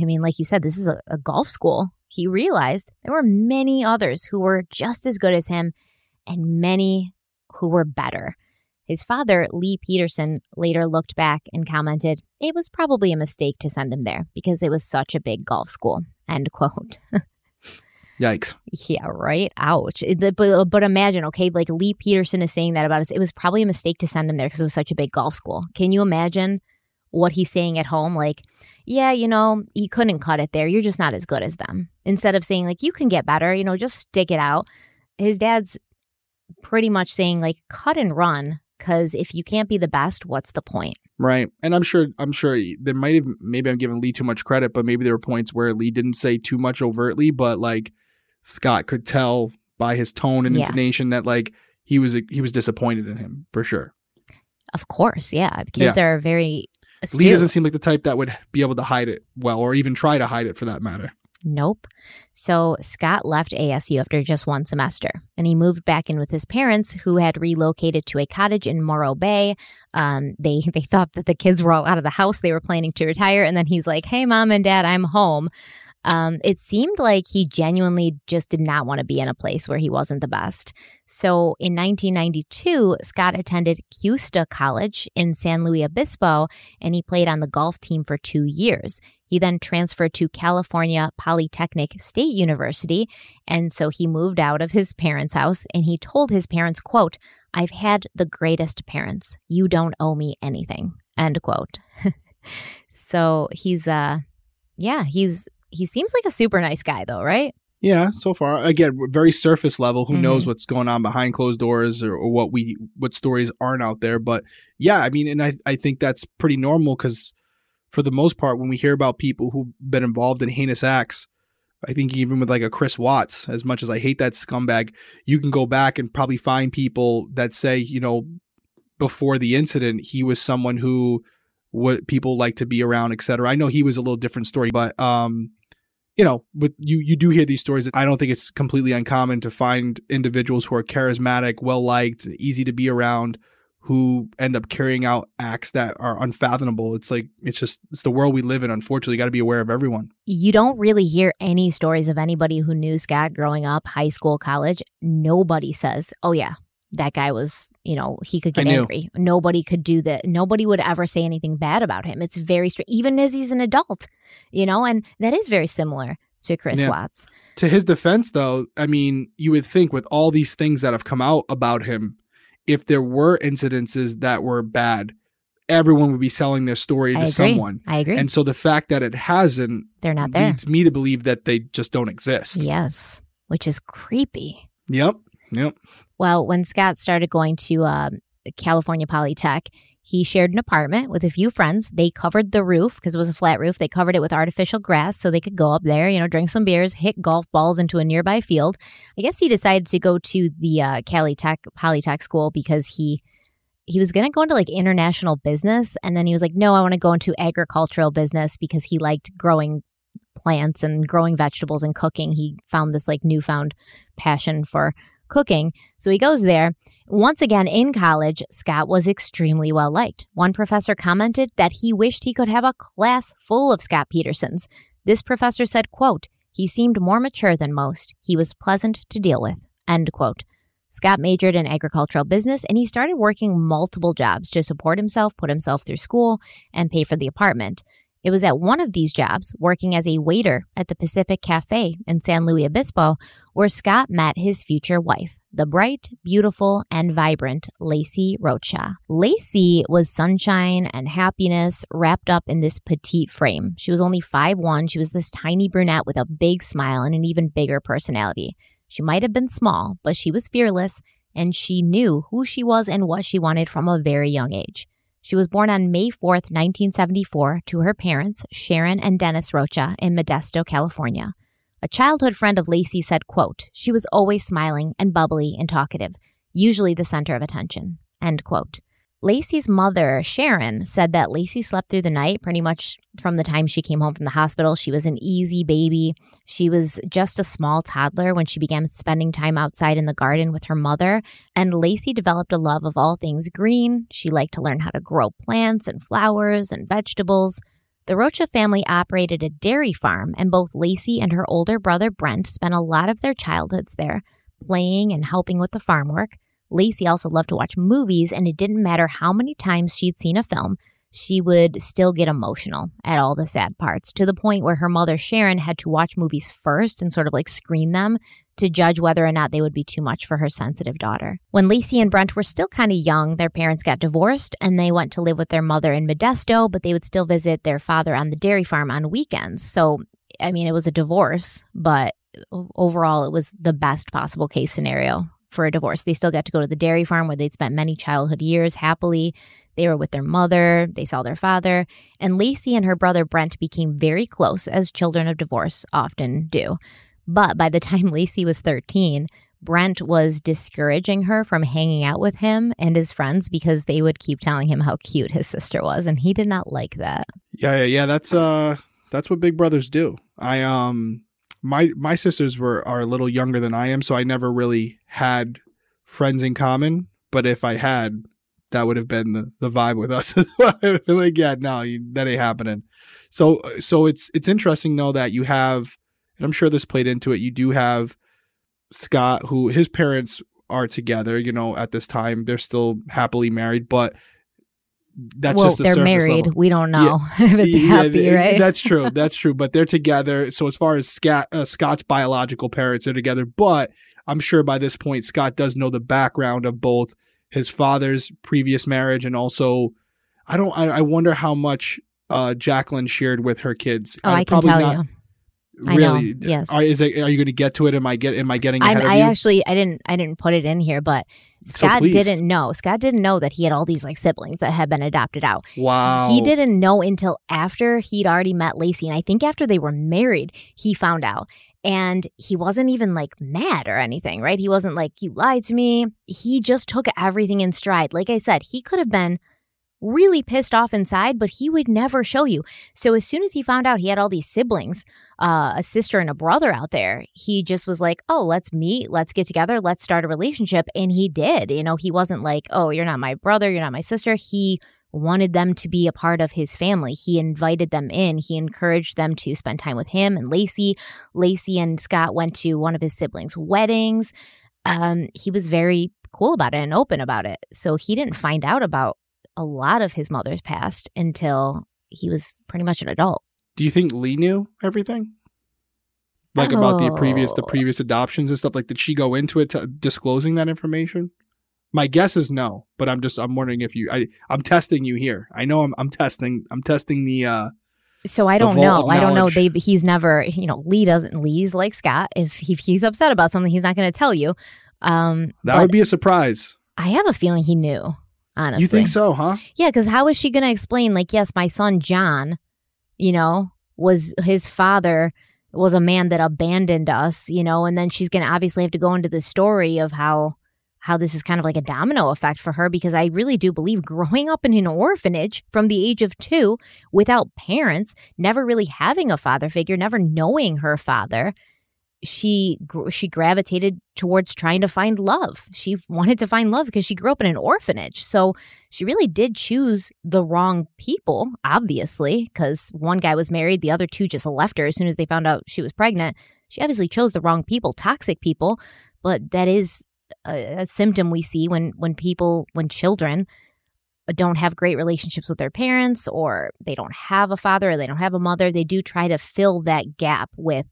I mean, like you said, this is a, a golf school. He realized there were many others who were just as good as him and many who were better. His father, Lee Peterson, later looked back and commented, It was probably a mistake to send him there because it was such a big golf school. End quote. yikes Yeah, right. Ouch. But, but imagine, okay, like Lee Peterson is saying that about us. It was probably a mistake to send him there because it was such a big golf school. Can you imagine what he's saying at home? Like, yeah, you know, you couldn't cut it there. You're just not as good as them. Instead of saying, like, you can get better, you know, just stick it out. His dad's pretty much saying, like, cut and run because if you can't be the best, what's the point? Right. And I'm sure I'm sure there might have maybe I'm giving Lee too much credit, but maybe there were points where Lee didn't say too much overtly, but like Scott could tell by his tone and Yeah. intonation that like he was he was disappointed in him for sure. Of course, yeah. Kids are very astute. Lee doesn't seem like the type that would be able to hide it well or even try to hide it for that matter. Nope. So Scott left ASU after just one semester and he moved back in with his parents who had relocated to a cottage in Morro Bay. Um, they they thought that the kids were all out of the house. They were planning to retire. And then he's like, Hey mom and dad, I'm home. Um, it seemed like he genuinely just did not want to be in a place where he wasn't the best. So in 1992, Scott attended Cuesta College in San Luis Obispo and he played on the golf team for two years. He then transferred to California Polytechnic State University. And so he moved out of his parents' house and he told his parents, quote, I've had the greatest parents. You don't owe me anything. End quote. so he's uh yeah, he's he seems like a super nice guy though, right? Yeah, so far again, very surface level. Who knows Mhm. what's going on behind closed doors or, or what we what stories aren't out there? But yeah, I mean, and I I think that's pretty normal because for the most part, when we hear about people who've been involved in heinous acts, I think even with like a Chris Watts, as much as I hate that scumbag, you can go back and probably find people that say, you know, before the incident, he was someone who what people like to be around, et cetera. I know he was a little different story, but um, you know, but you you do hear these stories. I don't think it's completely uncommon to find individuals who are charismatic, well liked, easy to be around, who end up carrying out acts that are unfathomable. It's like it's just it's the world we live in. Unfortunately, you got to be aware of everyone. You don't really hear any stories of anybody who knew Scott growing up, high school, college. Nobody says, "Oh yeah, that guy was, you know, he could get angry." Nobody could do that. Nobody would ever say anything bad about him. It's very strange, even as he's an adult, you know, and that is very similar to Chris Yeah. Watts. To his defense, though, I mean, you would think with all these things that have come out about him, if there were incidences that were bad, everyone would be selling their story I to agree. someone. I agree. And so the fact that it hasn't They're not there. leads me to believe that they just don't exist. Yes, which is creepy. Yep. Yep. Well, when Scott started going to um, California Polytech, he shared an apartment with a few friends. They covered the roof because it was a flat roof. They covered it with artificial grass so they could go up there, you know, drink some beers, hit golf balls into a nearby field. I guess he decided to go to the uh, Cali Tech Polytech school because he he was going to go into like international business, and then he was like, "No, I want to go into agricultural business because he liked growing plants and growing vegetables and cooking. He found this like newfound passion for cooking. So he goes there. Once again, in college, Scott was extremely well liked. One professor commented that he wished he could have a class full of Scott Petersons. This professor said, quote, he seemed more mature than most. He was pleasant to deal with, end quote. Scott majored in agricultural business and he started working multiple jobs to support himself, put himself through school, and pay for the apartment. It was at one of these jobs, working as a waiter at the Pacific Cafe in San Luis Obispo, where Scott met his future wife, the bright, beautiful, and vibrant Laci Rocha. Laci was sunshine and happiness wrapped up in this petite frame. She was only 5'1. She was this tiny brunette with a big smile and an even bigger personality. She might have been small, but she was fearless and she knew who she was and what she wanted from a very young age. She was born on May 4th, 1974, to her parents, Sharon and Dennis Rocha, in Modesto, California. A childhood friend of Laci said, quote, she was always smiling and bubbly and talkative, usually the center of attention, end quote. Laci's mother, Sharon, said that Laci slept through the night pretty much from the time she came home from the hospital. She was an easy baby. She was just a small toddler when she began spending time outside in the garden with her mother. And Laci developed a love of all things green. She liked to learn how to grow plants and flowers and vegetables. The Rocha family operated a dairy farm, and both Laci and her older brother Brent spent a lot of their childhoods there, playing and helping with the farm work. Laci also loved to watch movies, and it didn't matter how many times she'd seen a film, she would still get emotional at all the sad parts to the point where her mother, Sharon, had to watch movies first and sort of like screen them to judge whether or not they would be too much for her sensitive daughter. When Laci and Brent were still kind of young, their parents got divorced and they went to live with their mother in Modesto, but they would still visit their father on the dairy farm on weekends. So, I mean, it was a divorce, but overall, it was the best possible case scenario for a divorce. They still got to go to the dairy farm where they'd spent many childhood years happily. They were with their mother, they saw their father, and Laci and her brother Brent became very close, as children of divorce often do. But by the time Laci was 13, Brent was discouraging her from hanging out with him and his friends because they would keep telling him how cute his sister was, and he did not like that. Yeah, yeah, yeah. That's uh, that's what big brothers do. I um, my my sisters were are a little younger than I am, so I never really had friends in common. But if I had, that would have been the, the vibe with us. like, yeah, no, you, that ain't happening. So so it's it's interesting though that you have, and I'm sure this played into it. You do have Scott, who his parents are together. You know, at this time they're still happily married, but that's well, just the they're married. level. We don't know if it's Yeah, happy, right? That's true. That's true. But they're together. So as far as Scott, uh, Scott's biological parents are together, but I'm sure by this point Scott does know the background of both his father's previous marriage and also, I don't. I, I wonder how much uh, Jacqueline shared with her kids. oh, Uh, I can tell you. I know, Really? yes. Are, is it, are you going to get to it? Am I get? Am I getting I, ahead I of you? actually I didn't I didn't put it in here, but Scott pleased. didn't know. Scott didn't know that he had all these like siblings that had been adopted out. wow. He didn't know until after he'd already met Laci, and I think after they were married, he found out. And he wasn't even like mad or anything, right? He wasn't like, You lied to me. He just took everything in stride. Like I said, he could have been really pissed off inside, but he would never show you. So as soon as he found out he had all these siblings, uh, a sister and a brother out there, he just was like, "Oh, let's meet, let's get together, let's start a relationship." And he did. You know, he wasn't like, "Oh, you're not my brother, you're not my sister." He wanted them to be a part of his family. He invited them in. He encouraged them to spend time with him and Laci. Laci and Scott went to one of his siblings' weddings. Um, he was very cool about it and open about it. So he didn't find out about a lot of his mother's past until he was pretty much an adult. Do you think Lee knew everything? Like about the previous the Oh. previous adoptions and stuff. Like, did she go into it to, disclosing that information? My guess is no, but I'm just I'm wondering if you I I'm testing you here. I know I'm I'm testing I'm testing the uh So I don't know. I don't know. They he's never you know Lee doesn't Lee's like Scott. If he, if he's upset about something, he's not going to tell you. Um, that would be a surprise. I have a feeling he knew. Honestly, You think so, huh? Yeah, because how is she going to explain? Like, yes, my son John, you know, was his father was a man that abandoned us, you know, and then she's going to obviously have to go into the story of how how this is kind of like a domino effect for her because I really do believe growing up in an orphanage from the age of two without parents, never really having a father figure, never knowing her father, she she gravitated towards trying to find love. She wanted to find love because she grew up in an orphanage. So she really did choose the wrong people, obviously, because one guy was married, the other two just left her as soon as they found out she was pregnant. She obviously chose the wrong people, toxic people, but that is a, a symptom we see when when people when children uh, don't have great relationships with their parents or they don't have a father or they don't have a mother they do try to fill that gap with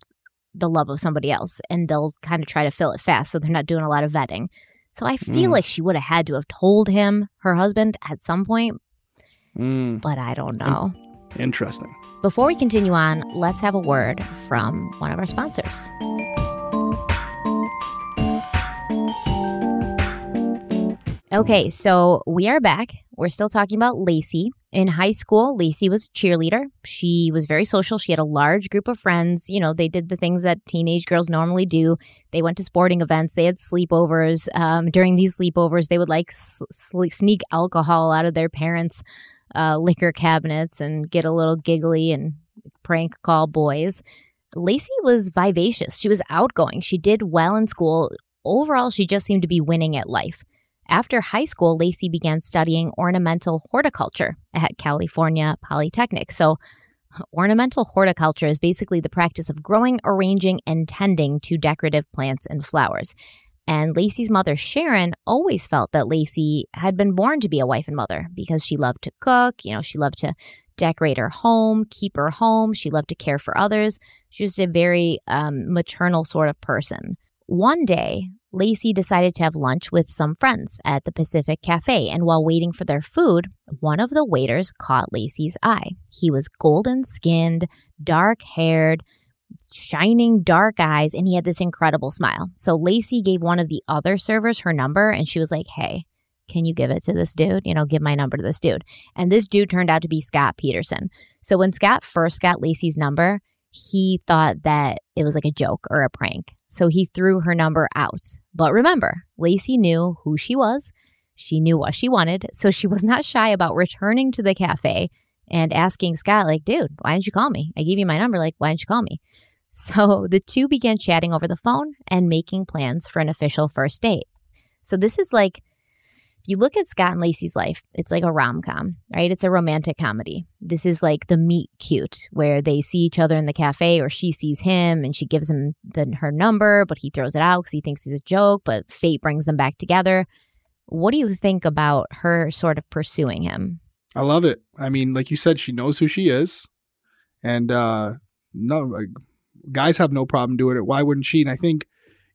the love of somebody else and they'll kind of try to fill it fast so they're not doing a lot of vetting so i feel mm. like she would have had to have told him her husband at some point mm. but i don't know interesting before we continue on let's have a word from one of our sponsors Okay, so we are back. We're still talking about Laci. In high school, Laci was a cheerleader. She was very social. She had a large group of friends. You know, they did the things that teenage girls normally do. They went to sporting events. They had sleepovers. Um, during these sleepovers, they would like sneak alcohol out of their parents' uh, liquor cabinets and get a little giggly and prank call boys. Laci was vivacious. She was outgoing. She did well in school. Overall, she just seemed to be winning at life. After high school, Laci began studying ornamental horticulture at California Polytechnic. So, ornamental horticulture is basically the practice of growing, arranging, and tending to decorative plants and flowers. And Laci's mother, Sharon, always felt that Laci had been born to be a wife and mother because she loved to cook. You know, she loved to decorate her home, keep her home. She loved to care for others. She was a very um, maternal sort of person. One day, Laci decided to have lunch with some friends at the Pacific Cafe, and while waiting for their food, one of the waiters caught Laci's eye. He was golden skinned, dark haired, shining dark eyes, and he had this incredible smile. So Laci gave one of the other servers her number, and she was like, Hey, can you give it to this dude? You know, give my number to this dude. And this dude turned out to be Scott Peterson. So when Scott first got Laci's number, he thought that it was like a joke or a prank. So he threw her number out. But remember, Laci knew who she was. She knew what she wanted. So she was not shy about returning to the cafe and asking Scott, like, dude, why didn't you call me? I gave you my number. Like, why didn't you call me? So the two began chatting over the phone and making plans for an official first date. So this is like you look at Scott and Laci's life, it's like a rom com, right? It's a romantic comedy. This is like the meet cute where they see each other in the cafe or she sees him and she gives him the, her number, but he throws it out because he thinks it's a joke, but fate brings them back together. What do you think about her sort of pursuing him? I love it. I mean, like you said, she knows who she is. And uh no guys have no problem doing it. Why wouldn't she? And I think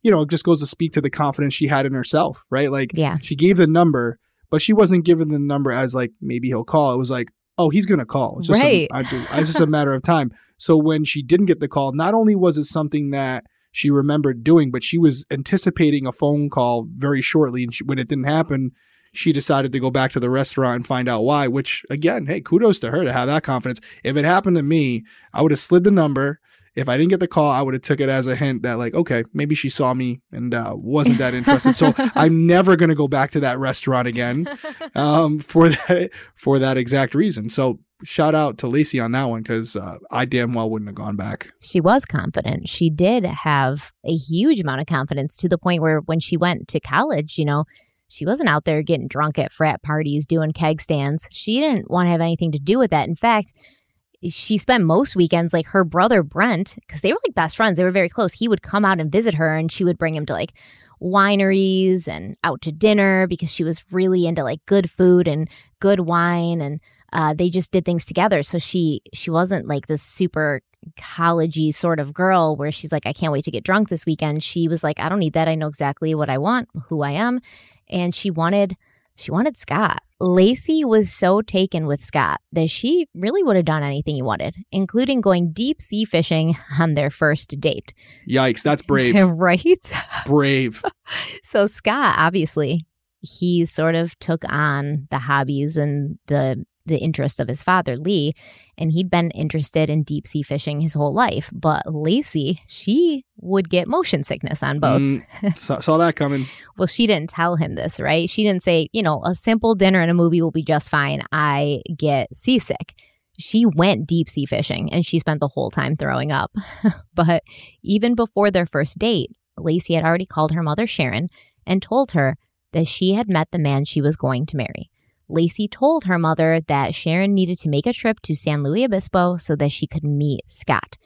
you know, it just goes to speak to the confidence she had in herself, right? Like, yeah. she gave the number, but she wasn't given the number as like maybe he'll call. It was like, oh, he's gonna call. It's just right. A, I it's just a matter of time. So when she didn't get the call, not only was it something that she remembered doing, but she was anticipating a phone call very shortly, and she, when it didn't happen, she decided to go back to the restaurant and find out why. Which again, hey, kudos to her to have that confidence. If it happened to me, I would have slid the number if I didn't get the call, I would have took it as a hint that like, okay, maybe she saw me and uh, wasn't that interested. so I'm never going to go back to that restaurant again um, for that for that exact reason. So shout out to Laci on that one because uh, I damn well wouldn't have gone back. She was confident. She did have a huge amount of confidence to the point where when she went to college, you know, she wasn't out there getting drunk at frat parties doing keg stands. She didn't want to have anything to do with that. In fact, she spent most weekends like her brother Brent, because they were like best friends, they were very close. He would come out and visit her, and she would bring him to like wineries and out to dinner because she was really into like good food and good wine and uh, they just did things together. So she she wasn't like this super collegey sort of girl where she's like i can't wait to get drunk this weekend. She was like i don't need that. I know exactly what i want who i am. And she wanted she wanted scott Laci was so taken with Scott that she really would have done anything he wanted, including going deep sea fishing on their first date. Yikes, that's brave. right? Brave. so, Scott, obviously, he sort of took on the hobbies and the the interest of his father, Lee, and he'd been interested in deep sea fishing his whole life. But Laci, she would get motion sickness on boats. Mm, saw, saw that coming. well, she didn't tell him this, right? She didn't say, you know, a simple dinner and a movie will be just fine. I get seasick. She went deep sea fishing and she spent the whole time throwing up. but even before their first date, Laci had already called her mother Sharon and told her that she had met the man she was going to marry. Laci told her mother that Sharon needed to make a trip to San Luis Obispo so that she could meet Scott.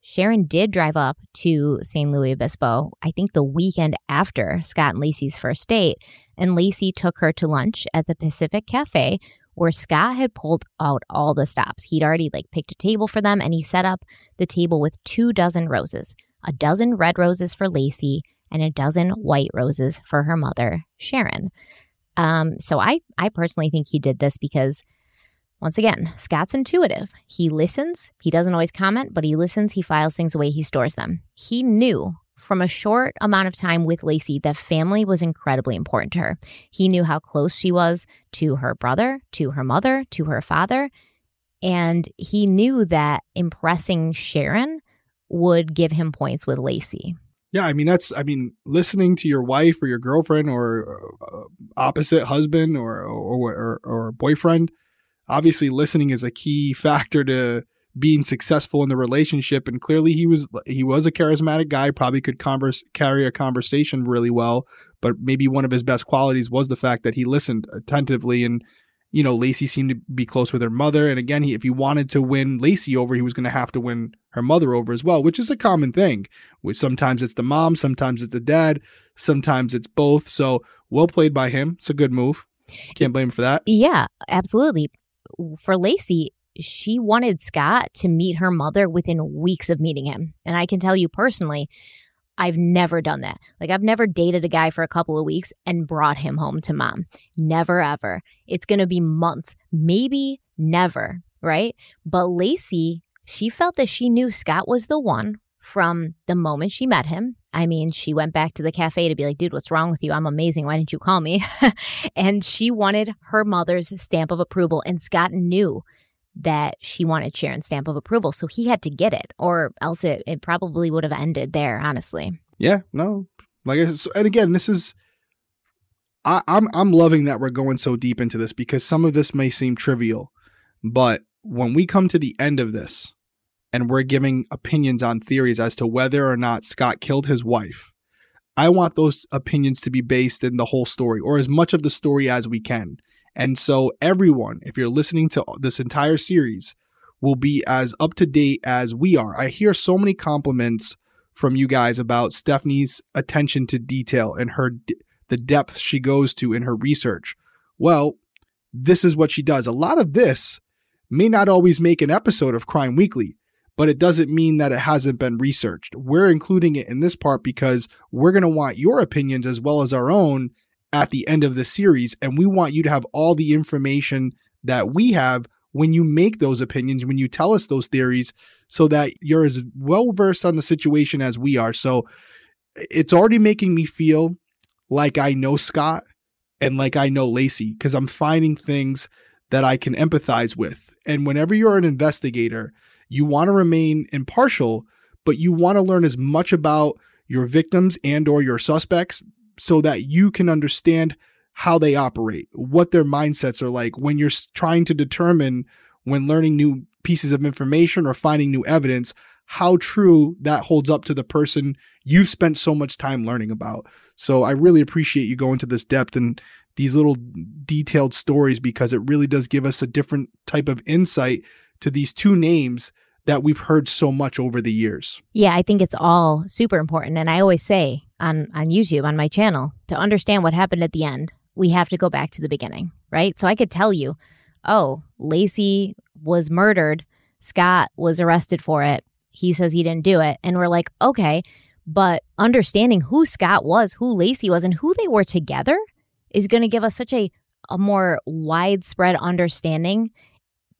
Sharon did drive up to San Luis Obispo, I think the weekend after Scott and Laci's first date, and Laci took her to lunch at the Pacific Cafe where Scott had pulled out all the stops. He'd already like picked a table for them and he set up the table with two dozen roses, a dozen red roses for Laci and a dozen white roses for her mother, Sharon. Um, so I, I personally think he did this because, once again, Scott's intuitive. He listens. He doesn't always comment, but he listens. He files things away. He stores them. He knew from a short amount of time with Laci that family was incredibly important to her. He knew how close she was to her brother, to her mother, to her father. And he knew that impressing Sharon would give him points with Laci. Yeah, I mean that's I mean listening to your wife or your girlfriend or uh, opposite husband or or, or or boyfriend. Obviously, listening is a key factor to being successful in the relationship. And clearly, he was he was a charismatic guy. Probably could converse carry a conversation really well. But maybe one of his best qualities was the fact that he listened attentively and you know, Laci seemed to be close with her mother. And again, he, if he wanted to win Laci over, he was going to have to win her mother over as well, which is a common thing. Which sometimes it's the mom, sometimes it's the dad, sometimes it's both. So well played by him. It's a good move. Can't blame him for that. Yeah, absolutely. For Laci, she wanted Scott to meet her mother within weeks of meeting him. And I can tell you personally, I've never done that. Like, I've never dated a guy for a couple of weeks and brought him home to mom. Never, ever. It's going to be months, maybe never, right? But Laci, she felt that she knew Scott was the one from the moment she met him. I mean, she went back to the cafe to be like, dude, what's wrong with you? I'm amazing. Why didn't you call me? and she wanted her mother's stamp of approval. And Scott knew that she wanted Sharon's stamp of approval. So he had to get it, or else it, it probably would have ended there, honestly. Yeah, no. Like and again, this is I, I'm I'm loving that we're going so deep into this because some of this may seem trivial, but when we come to the end of this and we're giving opinions on theories as to whether or not Scott killed his wife, I want those opinions to be based in the whole story or as much of the story as we can. And so, everyone, if you're listening to this entire series, will be as up to date as we are. I hear so many compliments from you guys about Stephanie's attention to detail and her the depth she goes to in her research. Well, this is what she does. A lot of this may not always make an episode of Crime Weekly, but it doesn't mean that it hasn't been researched. We're including it in this part because we're going to want your opinions as well as our own at the end of the series. And we want you to have all the information that we have when you make those opinions, when you tell us those theories, so that you're as well versed on the situation as we are. So it's already making me feel like I know Scott and like I know Laci because I'm finding things that I can empathize with. And whenever you're an investigator, you want to remain impartial, but you want to learn as much about your victims and or your suspects so that you can understand how they operate, what their mindsets are like when you're trying to determine when learning new pieces of information or finding new evidence how true that holds up to the person you've spent so much time learning about. So I really appreciate you going to this depth and these little detailed stories because it really does give us a different type of insight to these two names that we've heard so much over the years. Yeah, I think it's all super important and I always say on on YouTube on my channel to understand what happened at the end, we have to go back to the beginning, right? So I could tell you, oh, Laci was murdered, Scott was arrested for it. He says he didn't do it. And we're like, okay, but understanding who Scott was, who Laci was, and who they were together is going to give us such a, a more widespread understanding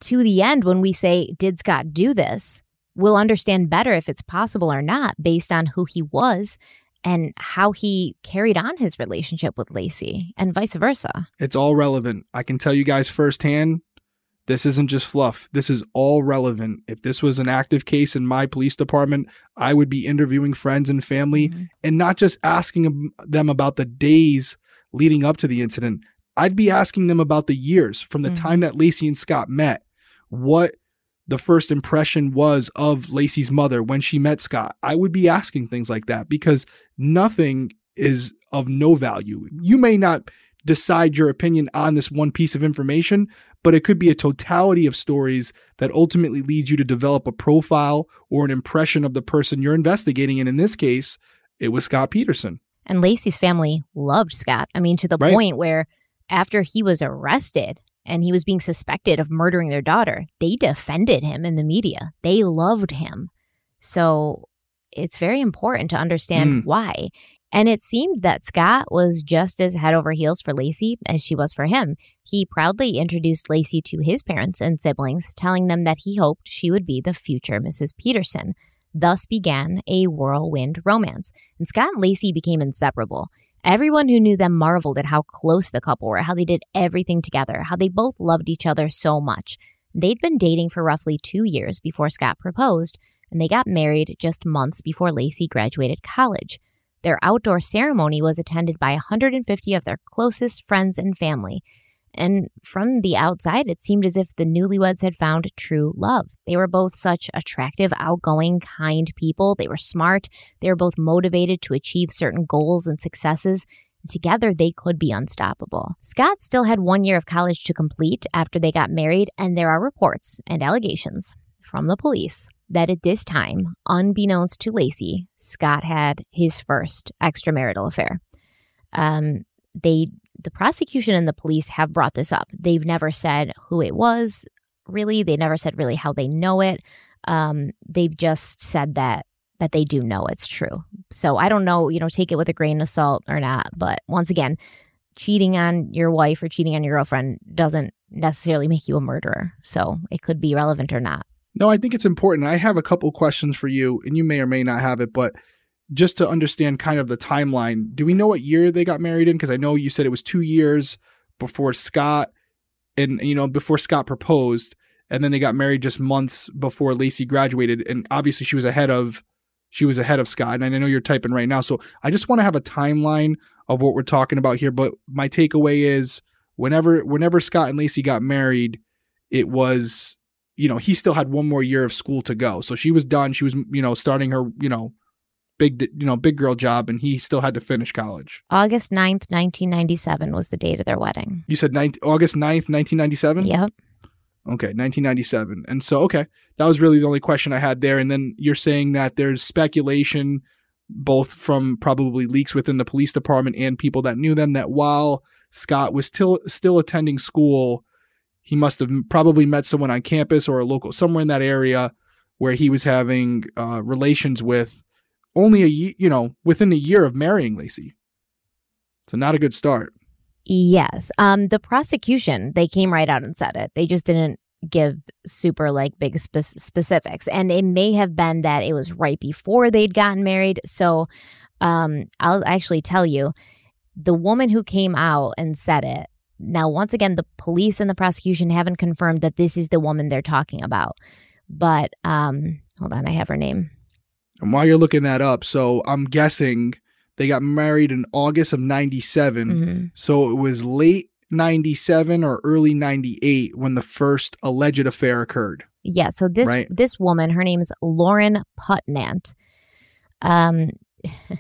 to the end when we say, Did Scott do this? We'll understand better if it's possible or not based on who he was and how he carried on his relationship with Laci and vice versa. It's all relevant. I can tell you guys firsthand This isn't just fluff. This is all relevant. If this was an active case in my police department, I would be interviewing friends and family Mhm. and not just asking them about the days leading up to the incident. I'd be asking them about the years from the Mhm. time that Laci and Scott met, what the first impression was of Laci's mother when she met Scott. I would be asking things like that because nothing is of no value. You may not decide your opinion on this one piece of information, but it could be a totality of stories that ultimately leads you to develop a profile or an impression of the person you're investigating. And in this case, it was Scott Peterson. And Laci's family loved Scott. I mean, to the Right. point where after he was arrested and he was being suspected of murdering their daughter, they defended him in the media. They loved him. So it's very important to understand Mm. why. And it seemed that Scott was just as head over heels for Laci as she was for him. He proudly introduced Laci to his parents and siblings, telling them that he hoped she would be the future Mrs. Peterson. Thus began a whirlwind romance. And Scott and Laci became inseparable. Everyone who knew them marveled at how close the couple were, how they did everything together, how they both loved each other so much. They'd been dating for roughly two years before Scott proposed, and they got married just months before Laci graduated college. Their outdoor ceremony was attended by 150 of their closest friends and family. And from the outside, it seemed as if the newlyweds had found true love. They were both such attractive, outgoing, kind people. They were smart. They were both motivated to achieve certain goals and successes. Together, they could be unstoppable. Scott still had one year of college to complete after they got married, and there are reports and allegations from the police that at this time, unbeknownst to Laci, Scott had his first extramarital affair. Um, they, the prosecution and the police have brought this up. They've never said who it was, really. They never said really how they know it. Um, they've just said that that they do know it's true. So I don't know, you know, take it with a grain of salt or not. But once again, cheating on your wife or cheating on your girlfriend doesn't necessarily make you a murderer. So it could be relevant or not. No, I think it's important. I have a couple questions for you, and you may or may not have it, but just to understand kind of the timeline, do we know what year they got married in? Because I know you said it was two years before Scott and you know, before Scott proposed, and then they got married just months before Laci graduated. And obviously she was ahead of she was ahead of Scott. And I know you're typing right now. So I just want to have a timeline of what we're talking about here. But my takeaway is whenever whenever Scott and Laci got married, it was you know, he still had one more year of school to go. So she was done. She was, you know, starting her, you know, big, you know, big girl job, and he still had to finish college. August 9th, 1997 was the date of their wedding. You said 9, August 9th, 1997? Yep. Okay, 1997. And so, okay, that was really the only question I had there. And then you're saying that there's speculation, both from probably leaks within the police department and people that knew them, that while Scott was still still attending school, he must have probably met someone on campus or a local somewhere in that area where he was having uh, relations with only a you know within a year of marrying Laci. So not a good start. Yes. Um, the prosecution, they came right out and said it. They just didn't give super like big spe- specifics. And it may have been that it was right before they'd gotten married. So um, I'll actually tell you the woman who came out and said it. Now, once again, the police and the prosecution haven't confirmed that this is the woman they're talking about. But um, hold on, I have her name. And while you're looking that up, so I'm guessing they got married in August of 97. Mhm. So it was late 97 or early 98 when the first alleged affair occurred. Yeah, so this Right. this woman, her name's Lauren Putnam. Um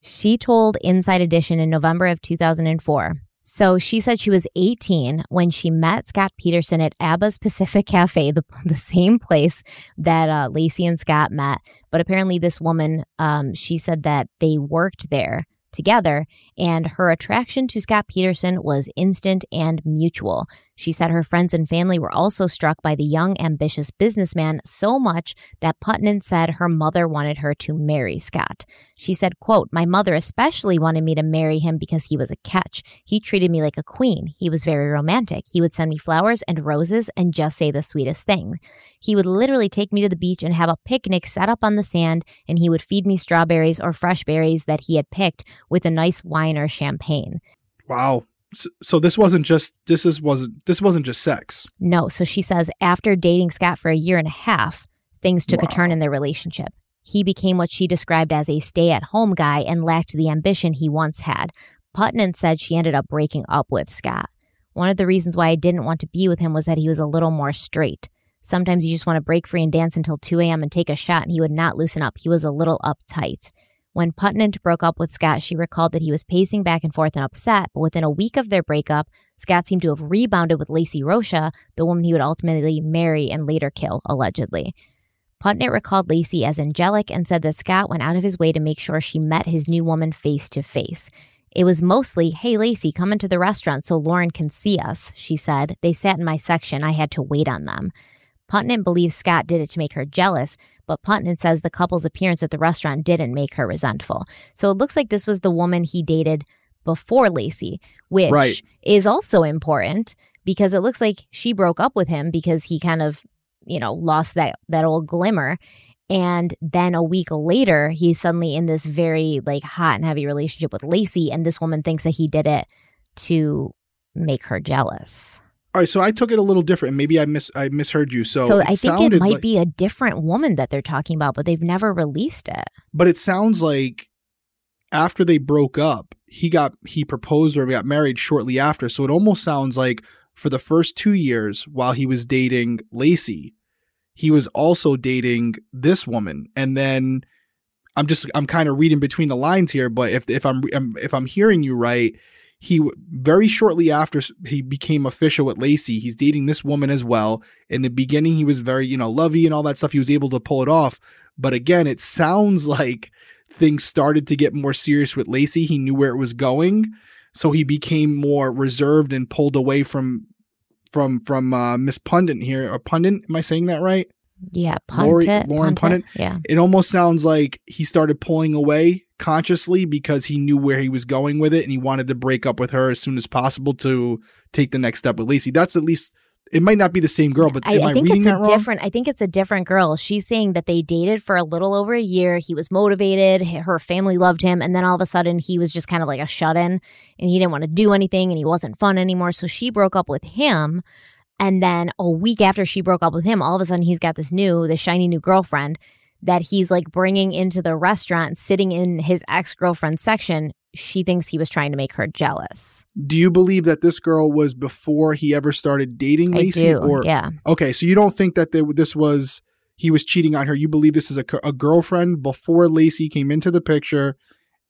she told Inside Edition in November of 2004. So she said she was 18 when she met Scott Peterson at Abba's Pacific Cafe, the, the same place that uh, Laci and Scott met. But apparently, this woman, um, she said that they worked there together, and her attraction to Scott Peterson was instant and mutual. She said her friends and family were also struck by the young, ambitious businessman so much that Putnam said her mother wanted her to marry Scott. She said, quote, My mother especially wanted me to marry him because he was a catch. He treated me like a queen. He was very romantic. He would send me flowers and roses and just say the sweetest thing. He would literally take me to the beach and have a picnic set up on the sand, and he would feed me strawberries or fresh berries that he had picked with a nice wine or champagne. Wow. So, so this wasn't just this is wasn't this wasn't just sex. No. So she says after dating Scott for a year and a half, things took Wow. a turn in their relationship. He became what she described as a stay at home guy and lacked the ambition he once had. Putnam said she ended up breaking up with Scott. One of the reasons why I didn't want to be with him was that he was a little more straight. Sometimes you just want to break free and dance until 2 a.m. and take a shot, and he would not loosen up. He was a little uptight. When Putnam broke up with Scott, she recalled that he was pacing back and forth and upset, but within a week of their breakup, Scott seemed to have rebounded with Laci Rocha, the woman he would ultimately marry and later kill, allegedly. Putnam recalled Laci as angelic and said that Scott went out of his way to make sure she met his new woman face to face. It was mostly, hey, Laci, come into the restaurant so Lauren can see us, she said. They sat in my section. I had to wait on them. Putnam believes Scott did it to make her jealous, but Putnam says the couple's appearance at the restaurant didn't make her resentful. So it looks like this was the woman he dated before Laci, which Right. is also important because it looks like she broke up with him because he kind of, you know, lost that that old glimmer. And then a week later, he's suddenly in this very like hot and heavy relationship with Laci, and this woman thinks that he did it to make her jealous. All right, so I took it a little different. Maybe I mis I misheard you. So, So, I think it might like- be a different woman that they're talking about, but they've never released it. but it sounds like after they broke up, he got he proposed or got married shortly after. So it almost sounds like for the first two years while he was dating Laci, he was also dating this woman, and then I'm just I'm kind of reading between the lines here. But if if I'm if I'm hearing you right, he very shortly after he became official with Laci, he's dating this woman as well. In the beginning, he was very you know lovey and all that stuff. He was able to pull it off, but again, it sounds like things started to get more serious with Laci. He knew where it was going, so he became more reserved and pulled away from from from uh, Miss Pundit here. Or Pundit, am I saying that right? Yeah, Puntit. Lauren? Yeah. It almost sounds like he started pulling away consciously because he knew where he was going with it and he wanted to break up with her as soon as possible to take the next step with Laci. That's at least it might not be the same girl, but I, am I, I think reading it's that a wrong? different. I think it's a different girl. She's saying that they dated for a little over a year. He was motivated. Her family loved him, and then all of a sudden he was just kind of like a shut in, and he didn't want to do anything, and he wasn't fun anymore. So she broke up with him, and then a week after she broke up with him, all of a sudden he's got this new, this shiny new girlfriend that he's like bringing into the restaurant, sitting in his ex girlfriend's section. She thinks he was trying to make her jealous. Do you believe that this girl was before he ever started dating Laci? I do. Or yeah. okay, so you don't think that this was he was cheating on her? You believe this is a, a girlfriend before Laci came into the picture,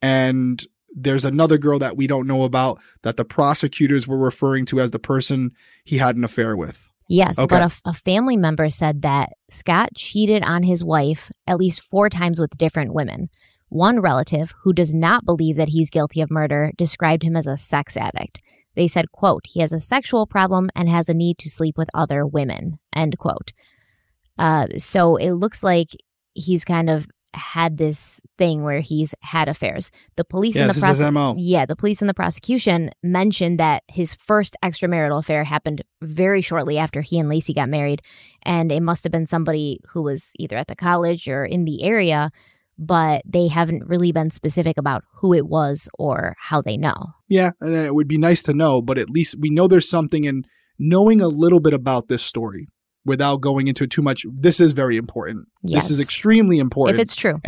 and there's another girl that we don't know about that the prosecutors were referring to as the person he had an affair with. Yes, Okay. but a family member said that Scott cheated on his wife at least four times with different women. One relative, who does not believe that he's guilty of murder, described him as a sex addict. They said, quote, he has a sexual problem and has a need to sleep with other women, end quote. Uh, so it looks like he's kind of had this thing where he's had affairs. The police Yeah, and the prose- yeah, the police and the prosecution mentioned that his first extramarital affair happened very shortly after he and Laci got married, and it must have been somebody who was either at the college or in the area, but they haven't really been specific about who it was or how they know. Yeah, and it would be nice to know, but at least we know there's something in knowing a little bit about this story without going into it too much. This is very important. Yes. This is extremely important. If it's true.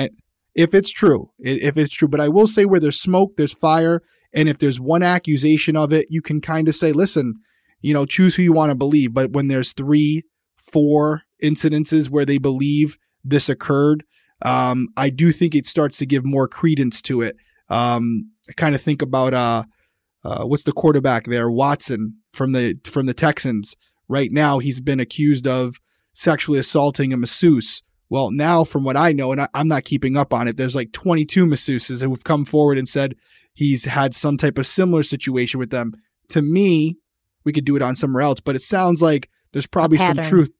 if it's true, if it's true. But I will say where there's smoke, there's fire, and if there's one accusation of it, you can kind of say, listen, you know, choose who you want to believe. But when there's three, four incidences where they believe this occurred, um, I do think it starts to give more credence to it. Um, I kind of think about uh, uh, what's the quarterback there, Watson from the from the Texans. Right now, he's been accused of sexually assaulting a masseuse. Well, now from what I know, and I, I'm not keeping up on it, there's like 22 masseuses who have come forward and said he's had some type of similar situation with them. To me, we could do it on somewhere else, but it sounds like there's probably some truth.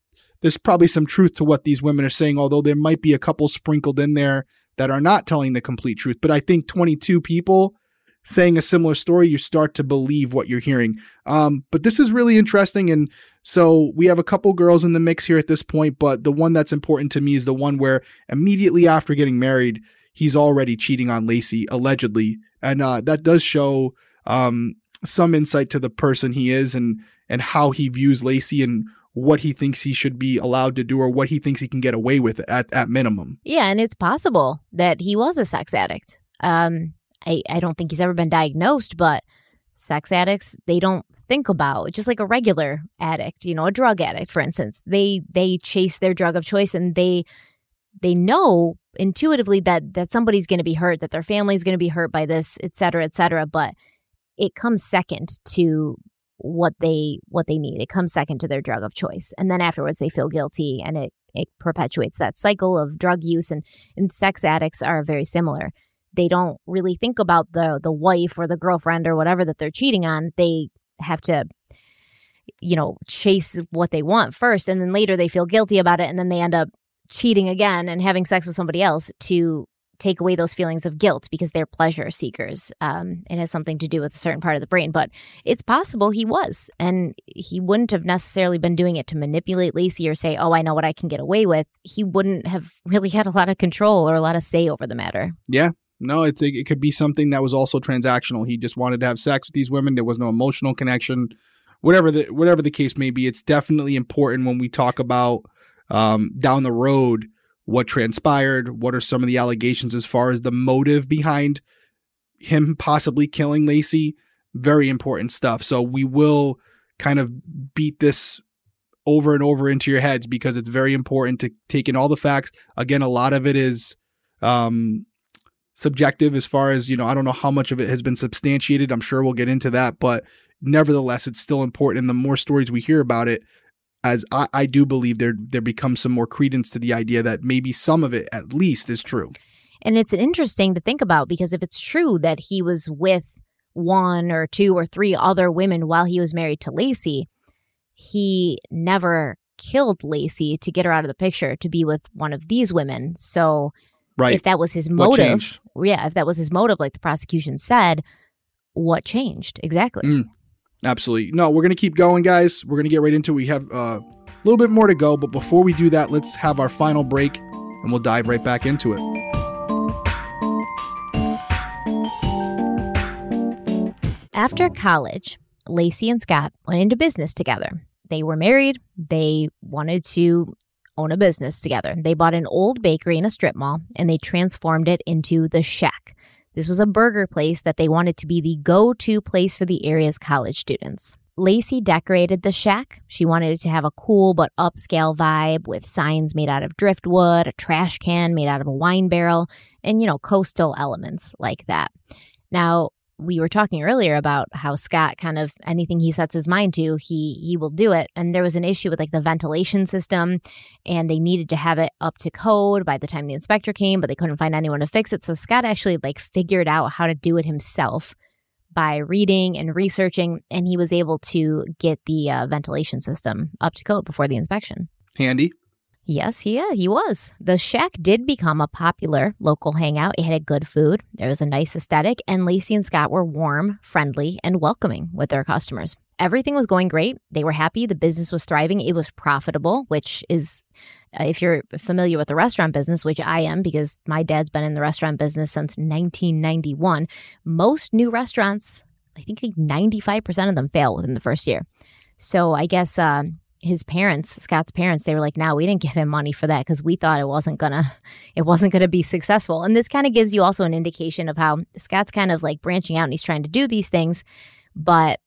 There's probably some truth to what these women are saying, although there might be a couple sprinkled in there that are not telling the complete truth. But I think 22 people saying a similar story, you start to believe what you're hearing. Um, but this is really interesting. And so we have a couple girls in the mix here at this point, but the one that's important to me is the one where immediately after getting married, he's already cheating on Laci, allegedly. And uh, that does show um, some insight to the person he is and and how he views Laci and what he thinks he should be allowed to do or what he thinks he can get away with at at minimum. Yeah, and it's possible that he was a sex addict. Um, I I don't think he's ever been diagnosed, but sex addicts they don't think about just like a regular addict, you know, a drug addict, for instance. They they chase their drug of choice and they they know intuitively that that somebody's going to be hurt, that their family's going to be hurt by this, et cetera, et cetera. But it comes second to what they what they need. It comes second to their drug of choice, and then afterwards they feel guilty, and it it perpetuates that cycle of drug use. and And sex addicts are very similar. They don't really think about the the wife or the girlfriend or whatever that they're cheating on. They have to you know chase what they want first and then later they feel guilty about it and then they end up cheating again and having sex with somebody else to take away those feelings of guilt because they're pleasure seekers. Um, it has something to do with a certain part of the brain, but it's possible he was. And he wouldn't have necessarily been doing it to manipulate Laci or say, oh, I know what I can get away with. He wouldn't have really had a lot of control or a lot of say over the matter. Yeah. No, it's it could be something that was also transactional. He just wanted to have sex with these women. There was no emotional connection. Whatever the whatever the case may be, it's definitely important when we talk about um, down the road what transpired, what are some of the allegations as far as the motive behind him possibly killing Laci. Very important stuff. So we will kind of beat this over and over into your heads because it's very important to take in all the facts. Again, a lot of it is um, subjective as far as, you know, I don't know how much of it has been substantiated. I'm sure we'll get into that, but nevertheless, it's still important. And the more stories we hear about it, as I, I do believe there there becomes some more credence to the idea that maybe some of it at least is true. And it's interesting to think about because if it's true that he was with one or two or three other women while he was married to Laci, he never killed Laci to get her out of the picture to be with one of these women. So right. if that was his motive, yeah, if that was his motive, like the prosecution said, what changed exactly? Mm. Absolutely. No, we're going to keep going, guys. We're going to get right into it. We have uh, a little bit more to go, but before we do that, let's have our final break and we'll dive right back into it. After college, Laci and Scott went into business together. They were married, they wanted to own a business together. They bought an old bakery in a strip mall and they transformed it into the Shack. This was a burger place that they wanted to be the go to place for the area's college students. Laci decorated the shack. She wanted it to have a cool but upscale vibe with signs made out of driftwood, a trash can made out of a wine barrel, and, you know, coastal elements like that. Now, we were talking earlier about how Scott kind of anything he sets his mind to, he he will do it. And there was an issue with like the ventilation system and they needed to have it up to code by the time the inspector came, but they couldn't find anyone to fix it. So Scott actually like figured out how to do it himself by reading and researching and he was able to get the uh, ventilation system up to code before the inspection. Handy. Yes, yeah, he was. The shack did become a popular local hangout. It had good food, there was a nice aesthetic, and Laci and Scott were warm, friendly, and welcoming with their customers. Everything was going great. They were happy. The business was thriving. It was profitable, which is, uh, if you're familiar with the restaurant business, which I am because my dad's been in the restaurant business since 1991, most new restaurants, I think 95% of them fail within the first year. So I guess uh, his parents, Scott's parents, they were like, "Now we didn't give him money for that because we thought it wasn't gonna, it wasn't gonna be successful." And this kind of gives you also an indication of how Scott's kind of like branching out and he's trying to do these things, but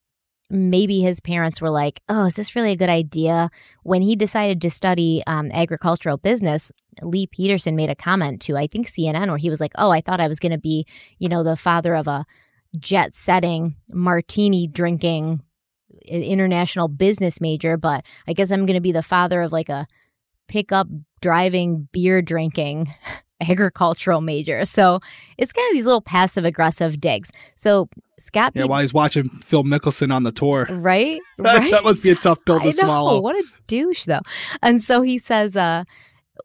maybe his parents were like, "Oh, is this really a good idea?" When he decided to study um, agricultural business, Lee Peterson made a comment to I think CNN where he was like, "Oh, I thought I was gonna be, you know, the father of a jet setting martini drinking an international business major, but I guess I'm going to be the father of like a pickup driving, beer drinking agricultural major. So it's kind of these little passive aggressive digs. So Scott, yeah, while he's watching Phil Mickelson on the tour, right? right? that must be a tough pill to swallow. What a douche, though. And so he says, uh,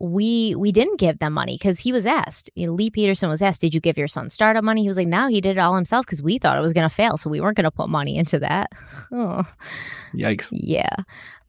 we we didn't give them money because he was asked. You know, Lee Peterson was asked, "Did you give your son startup money?" He was like, "No, he did it all himself because we thought it was going to fail, so we weren't going to put money into that." oh. Yikes! Yeah.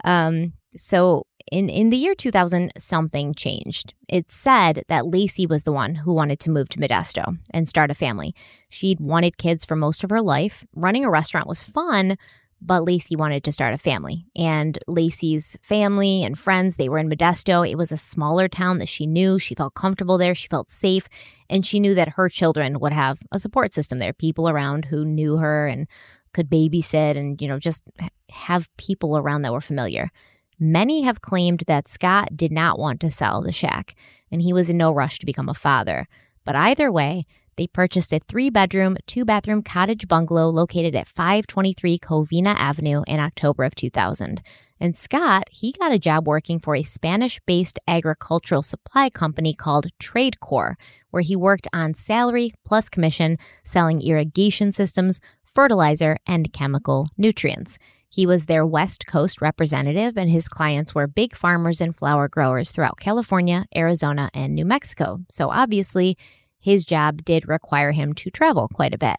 Um. So in, in the year 2000, something changed. It said that Laci was the one who wanted to move to Modesto and start a family. She'd wanted kids for most of her life. Running a restaurant was fun, but Laci wanted to start a family. And Laci's family and friends, they were in Modesto. It was a smaller town that she knew. She felt comfortable there. She felt safe. And she knew that her children would have a support system there, people around who knew her and could babysit and, you know, just have people around that were familiar. Many have claimed that Scott did not want to sell the shack, and he was in no rush to become a father. But either way, they purchased a three bedroom, two bathroom cottage bungalow located at 523 Covina Avenue in October of 2000. And Scott, he got a job working for a Spanish based agricultural supply company called TradeCorp, where he worked on salary plus commission, selling irrigation systems, fertilizer, and chemical nutrients. He was their West Coast representative, and his clients were big farmers and flower growers throughout California, Arizona, and New Mexico. So obviously, his job did require him to travel quite a bit.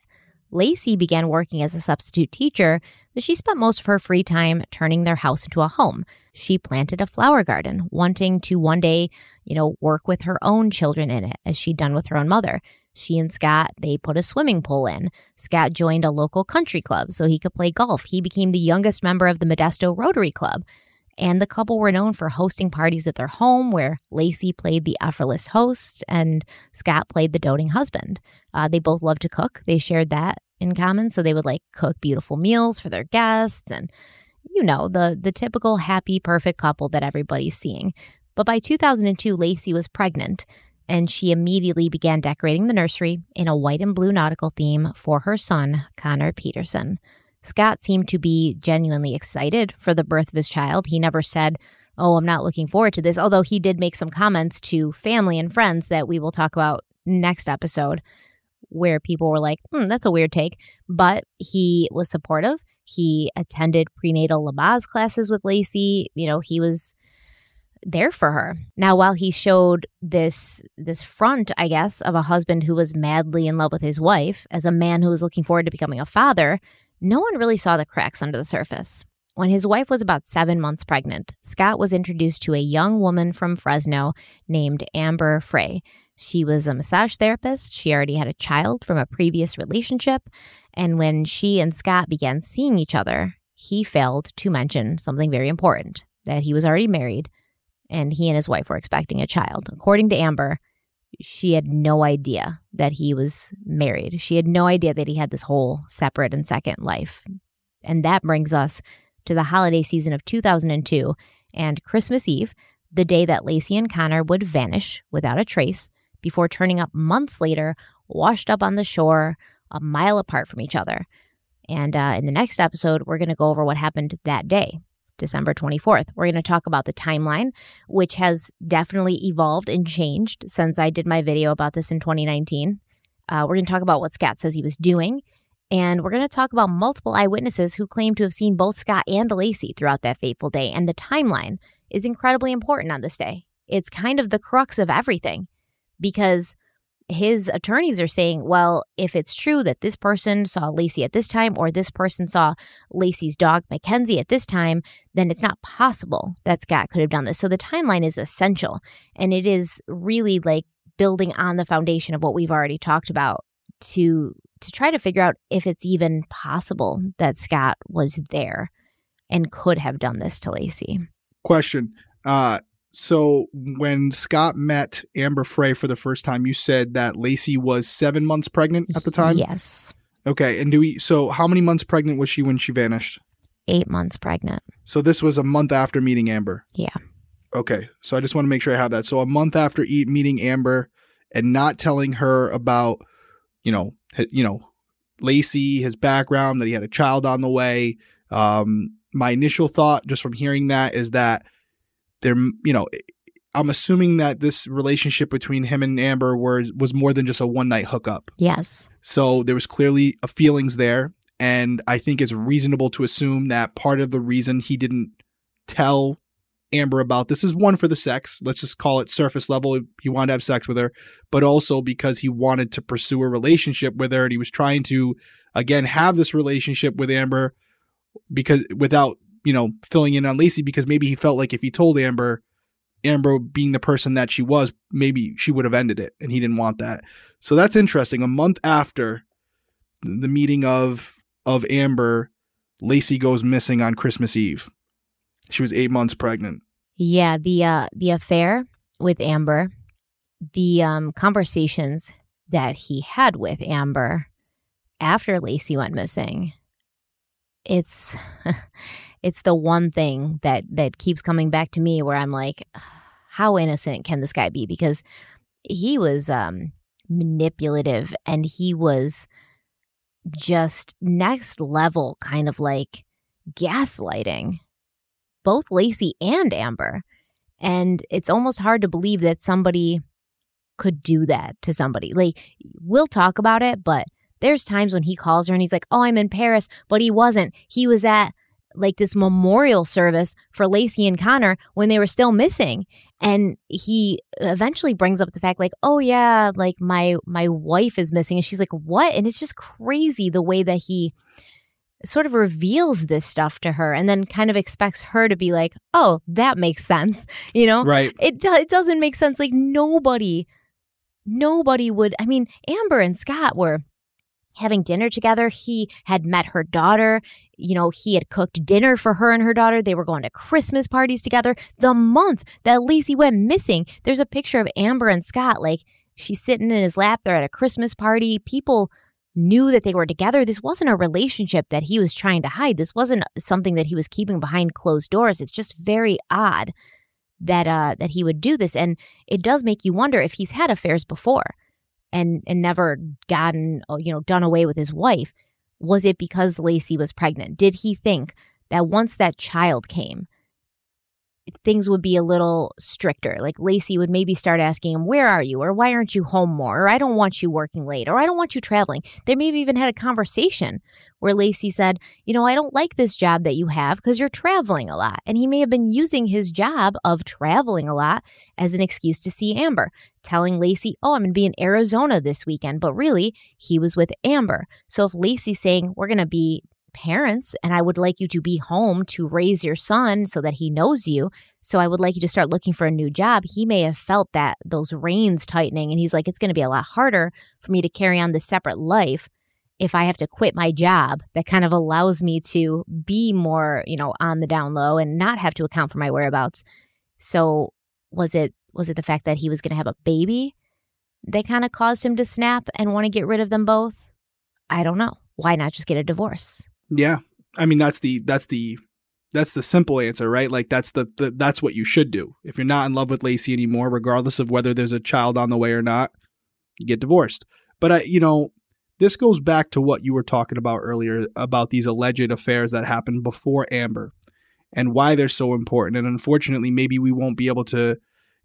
Laci began working as a substitute teacher, but she spent most of her free time turning their house into a home. She planted a flower garden, wanting to one day, you know, work with her own children in it, as she'd done with her own mother. She and Scott, they put a swimming pool in. Scott joined a local country club so he could play golf. He became the youngest member of the Modesto Rotary Club. And the couple were known for hosting parties at their home where Laci played the effortless host and Scott played the doting husband. Uh, they both loved to cook. They shared that in common. So they would like cook beautiful meals for their guests and, you know, the, the typical happy, perfect couple that everybody's seeing. But by 2002, Laci was pregnant and she immediately began decorating the nursery in a white and blue nautical theme for her son, Connor Peterson. Scott seemed to be genuinely excited for the birth of his child. He never said, Oh, I'm not looking forward to this, although he did make some comments to family and friends that we will talk about next episode, where people were like, hmm, that's a weird take. But he was supportive. He attended prenatal Lamaze classes with Laci. You know, he was there for her. Now while he showed this this front, I guess, of a husband who was madly in love with his wife as a man who was looking forward to becoming a father, no one really saw the cracks under the surface. When his wife was about 7 months pregnant, Scott was introduced to a young woman from Fresno named Amber Frey. She was a massage therapist. She already had a child from a previous relationship, and when she and Scott began seeing each other, he failed to mention something very important that he was already married and he and his wife were expecting a child. According to Amber, she had no idea that he was married. She had no idea that he had this whole separate and second life. And that brings us to the holiday season of 2002 and Christmas Eve, the day that Laci and Connor would vanish without a trace before turning up months later, washed up on the shore, a mile apart from each other. And uh, in the next episode, we're going to go over what happened that day. December 24th. We're going to talk about the timeline, which has definitely evolved and changed since I did my video about this in 2019. Uh, we're going to talk about what Scott says he was doing. And we're going to talk about multiple eyewitnesses who claim to have seen both Scott and Laci throughout that fateful day. And the timeline is incredibly important on this day. It's kind of the crux of everything because his attorneys are saying, well, if it's true that this person saw Laci at this time or this person saw Laci's dog Mackenzie at this time, then it's not possible that Scott could have done this. So the timeline is essential. And it is really like building on the foundation of what we've already talked about to to try to figure out if it's even possible that Scott was there and could have done this to Laci. Question. Uh so when Scott met Amber Frey for the first time, you said that Laci was seven months pregnant at the time. Yes. Okay, and do we? So how many months pregnant was she when she vanished? Eight months pregnant. So this was a month after meeting Amber. Yeah. Okay, so I just want to make sure I have that. So a month after eat, meeting Amber and not telling her about, you know, you know, Laci, his background, that he had a child on the way. Um, my initial thought, just from hearing that, is that there, you know, I'm assuming that this relationship between him and Amber was was more than just a one night hookup. Yes. So there was clearly a feelings there, and I think it's reasonable to assume that part of the reason he didn't tell Amber about this is one for the sex. Let's just call it surface level. He wanted to have sex with her, but also because he wanted to pursue a relationship with her, and he was trying to again have this relationship with Amber because without you know, filling in on Laci because maybe he felt like if he told Amber, Amber being the person that she was, maybe she would have ended it, and he didn't want that. So that's interesting. A month after the meeting of of Amber, Laci goes missing on Christmas Eve. She was eight months pregnant. Yeah, the uh the affair with Amber, the um conversations that he had with Amber after Laci went missing. It's it's the one thing that that keeps coming back to me where I'm like how innocent can this guy be because he was um manipulative and he was just next level kind of like gaslighting both Laci and Amber. And it's almost hard to believe that somebody could do that to somebody. Like, we'll talk about it, but there's times when he calls her and he's like, Oh, I'm in Paris, but he wasn't. He was at like this memorial service for Laci and Connor when they were still missing. And he eventually brings up the fact like, "Oh yeah, like my my wife is missing." And she's like, "What?" And it's just crazy the way that he sort of reveals this stuff to her and then kind of expects her to be like, "Oh, that makes sense." You know? Right. It it doesn't make sense like nobody nobody would I mean, Amber and Scott were having dinner together. He had met her daughter. You know, he had cooked dinner for her and her daughter. They were going to Christmas parties together. The month that Laci went missing, there's a picture of Amber and Scott. Like, she's sitting in his lap. They're at a Christmas party. People knew that they were together. This wasn't a relationship that he was trying to hide. This wasn't something that he was keeping behind closed doors. It's just very odd that uh that he would do this and it does make you wonder if he's had affairs before and and never gotten uh, you know done away with his wife was it because Laci was pregnant? Did he think that once that child came things would be a little stricter. Like Laci would maybe start asking him where are you? Or why aren't you home more? Or I don't want you working late. Or I don't want you traveling. They maybe even had a conversation where Laci said you know I don't like this job that you have because you're traveling a lot. And he may have been using his job of traveling a lot as an excuse to see Amber telling Laci, Oh, I'm going to be in Arizona this weekend. But really, he was with Amber. So if Laci's saying, We're going to be parents and I would like you to be home to raise your son so that he knows you. So I would like you to start looking for a new job. He may have felt that those reins tightening and he's like, It's going to be a lot harder for me to carry on this separate life if I have to quit my job that kind of allows me to be more, you know, on the down low and not have to account for my whereabouts. So was it was it the fact that he was going to have a baby that kind of caused him to snap and want to get rid of them both? I don't know. Why not just get a divorce? Yeah. I mean that's the that's the that's the simple answer, right? Like that's the, the that's what you should do. If you're not in love with Laci anymore, regardless of whether there's a child on the way or not, you get divorced. But I, you know, this goes back to what you were talking about earlier about these alleged affairs that happened before Amber and why they're so important. And unfortunately, maybe we won't be able to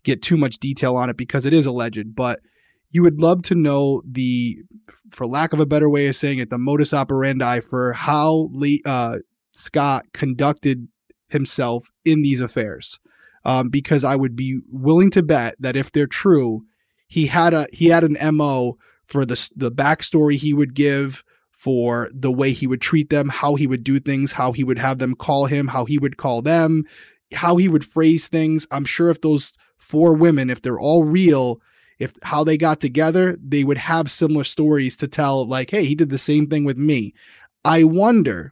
get too much detail on it because it is alleged, but you would love to know the, for lack of a better way of saying it, the modus operandi for how Lee, uh, Scott conducted himself in these affairs. Um, because I would be willing to bet that if they're true, he had a he had an mo for the the backstory he would give, for the way he would treat them, how he would do things, how he would have them call him, how he would call them, how he would phrase things. I'm sure if those four women, if they're all real, if how they got together, they would have similar stories to tell, like, hey, he did the same thing with me. I wonder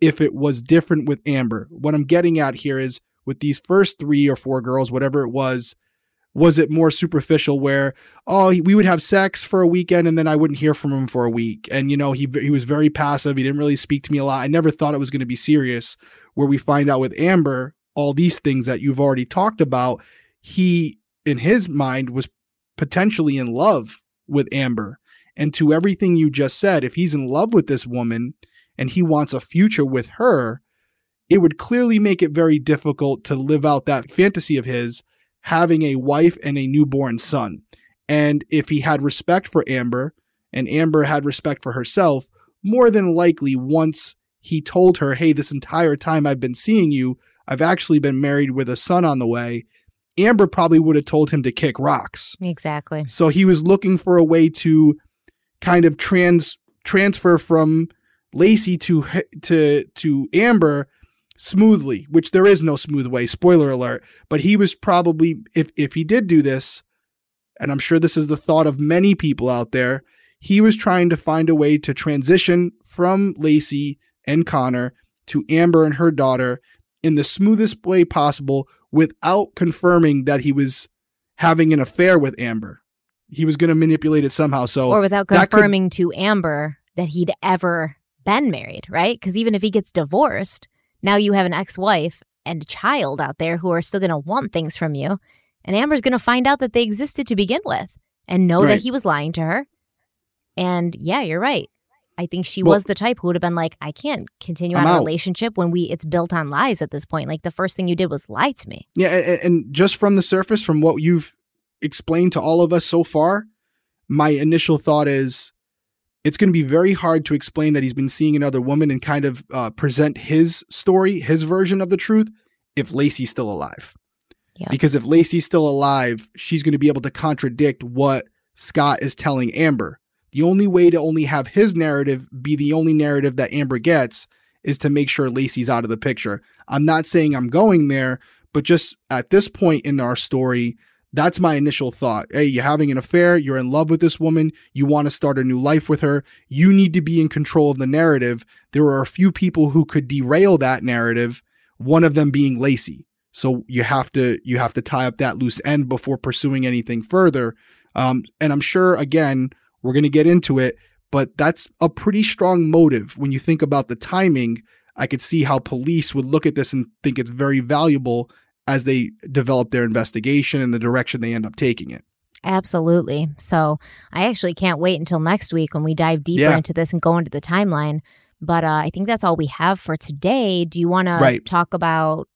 if it was different with Amber. What I'm getting at here is with these first three or four girls, whatever it was, was it more superficial where oh we would have sex for a weekend and then I wouldn't hear from him for a week and you know he he was very passive he didn't really speak to me a lot I never thought it was going to be serious where we find out with Amber all these things that you've already talked about he in his mind was potentially in love with Amber and to everything you just said if he's in love with this woman and he wants a future with her it would clearly make it very difficult to live out that fantasy of his having a wife and a newborn son. And if he had respect for Amber and Amber had respect for herself, more than likely once he told her, Hey, this entire time I've been seeing you, I've actually been married with a son on the way. Amber probably would have told him to kick rocks. Exactly. So he was looking for a way to kind of trans transfer from Laci to to to Amber smoothly, which there is no smooth way, spoiler alert, but he was probably if if he did do this, and I'm sure this is the thought of many people out there, he was trying to find a way to transition from Laci and Connor to Amber and her daughter in the smoothest way possible without confirming that he was having an affair with Amber. He was going to manipulate it somehow. So or without that could- confirming to Amber that he'd ever been married, right? Because even if he gets divorced, now you have an ex-wife and a child out there who are still going to want things from you, and Amber's going to find out that they existed to begin with and know that he was lying to her. And yeah, you're right. I think she was the type who would have been like, I can't continue I'm on a out. relationship when we it's built on lies at this point. Like the first thing you did was lie to me. Yeah, and, and just from the surface, from what you've explained to all of us so far, my initial thought is it's going to be very hard to explain that he's been seeing another woman and kind of uh, present his story, his version of the truth, if Laci's still alive. Yeah. Because if Laci's still alive, she's going to be able to contradict what Scott is telling Amber. The only way to only have his narrative be the only narrative that Amber gets is to make sure Laci's out of the picture. I'm not saying I'm going there, but just at this point in our story, that's my initial thought. Hey, you're having an affair, you're in love with this woman, you want to start a new life with her, you need to be in control of the narrative. There are a few people who could derail that narrative, one of them being Laci. So you have to you have to tie up that loose end before pursuing anything further. Um, and I'm sure again we're going to get into it, but that's a pretty strong motive when you think about the timing. I could see how police would look at this and think it's very valuable as they develop their investigation and the direction they end up taking it. Absolutely. So I actually can't wait until next week when we dive deeper Yeah. into this and go into the timeline. But uh, I think that's all we have for today. Do you want to talk about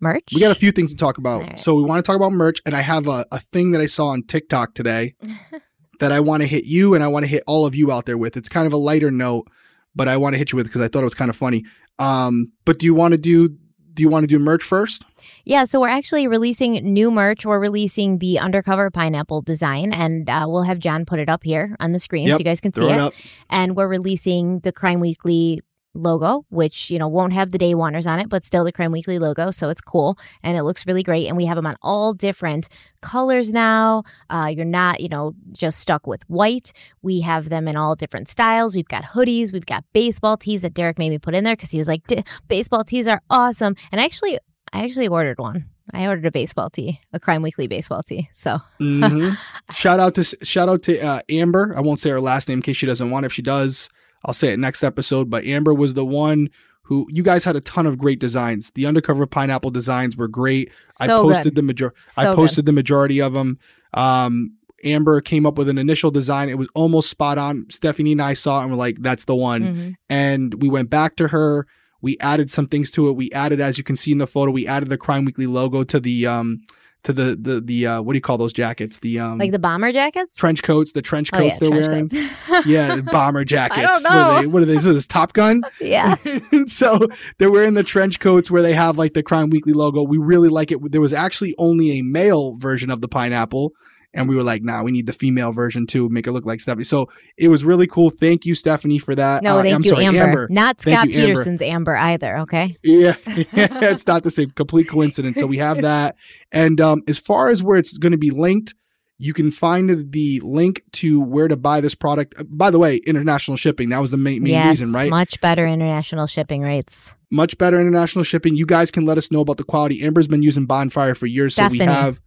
merch? We got a few things to talk about. Right. So we want to talk about merch, and I have a, a thing that I saw on TikTok today that I want to hit you and I want to hit all of you out there with. It's kind of a lighter note, but I want to hit you with because I thought it was kind of funny. Um, but do you want to do do you want to do merch first? Yeah, so we're actually releasing new merch. We're releasing the undercover pineapple design, and uh, we'll have John put it up here on the screen so you guys can see it. it. And we're releasing the Crime Weekly logo, which you know won't have the day oneers on it, but still the Crime Weekly logo. So it's cool and it looks really great. And we have them on all different colors now. Uh, you're not, you know, just stuck with white. We have them in all different styles. We've got hoodies. We've got baseball tees that Derek made me put in there because he was like, "D- baseball tees are awesome. And actually, I actually ordered one. I ordered a baseball tee, a Crime Weekly baseball tee. So Mhm. shout out to shout out to uh, Amber. I won't say her last name in case she doesn't want. If she does, I'll say it next episode. But Amber was the one who you guys had a ton of great designs. The undercover pineapple designs were great. I posted good. the major. I So good. posted the majority of them. Um, Amber came up with an initial design. It was almost spot on. Stephanie and I saw it and we're like, "That's the one." Mhm. and we went back to her. We added some things to it. We added, as you can see in the photo, we added the Crime Weekly logo to the um to the the the uh, what do you call those jackets? The um like the bomber jackets. trench coats, the trench Oh, yeah, coats they're trench wearing. coats. yeah, the bomber jackets. I don't What are know. they? What are they? This Top Gun. yeah. so they're wearing the trench coats where they have like the Crime Weekly logo. We really like it. There was actually only a male version of the pineapple. And we were like, nah, we need the female version too, make it look like Stephanie. So it was really cool. Thank you, Stephanie, for that. No, Uh, thank I'm you, sorry, Amber. Not Thank Scott you, Peterson's Amber either. Okay. Yeah, it's not the same. Complete coincidence. So we have that. And um, as far as where it's going to be linked, you can find the link to where to buy this product. Uh, By the way, international shipping. That was the main, main yes, reason, right? much better international shipping rates. Much better international shipping. You guys can let us know about the quality. Amber's been using Bonfire for years, so we have.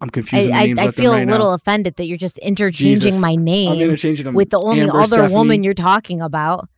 I'm I, confusing the I, I left feel right a little now. offended that you're just interchanging Jesus. my I'm name interchanging them with the only Amber, other Stephanie. woman you're talking about.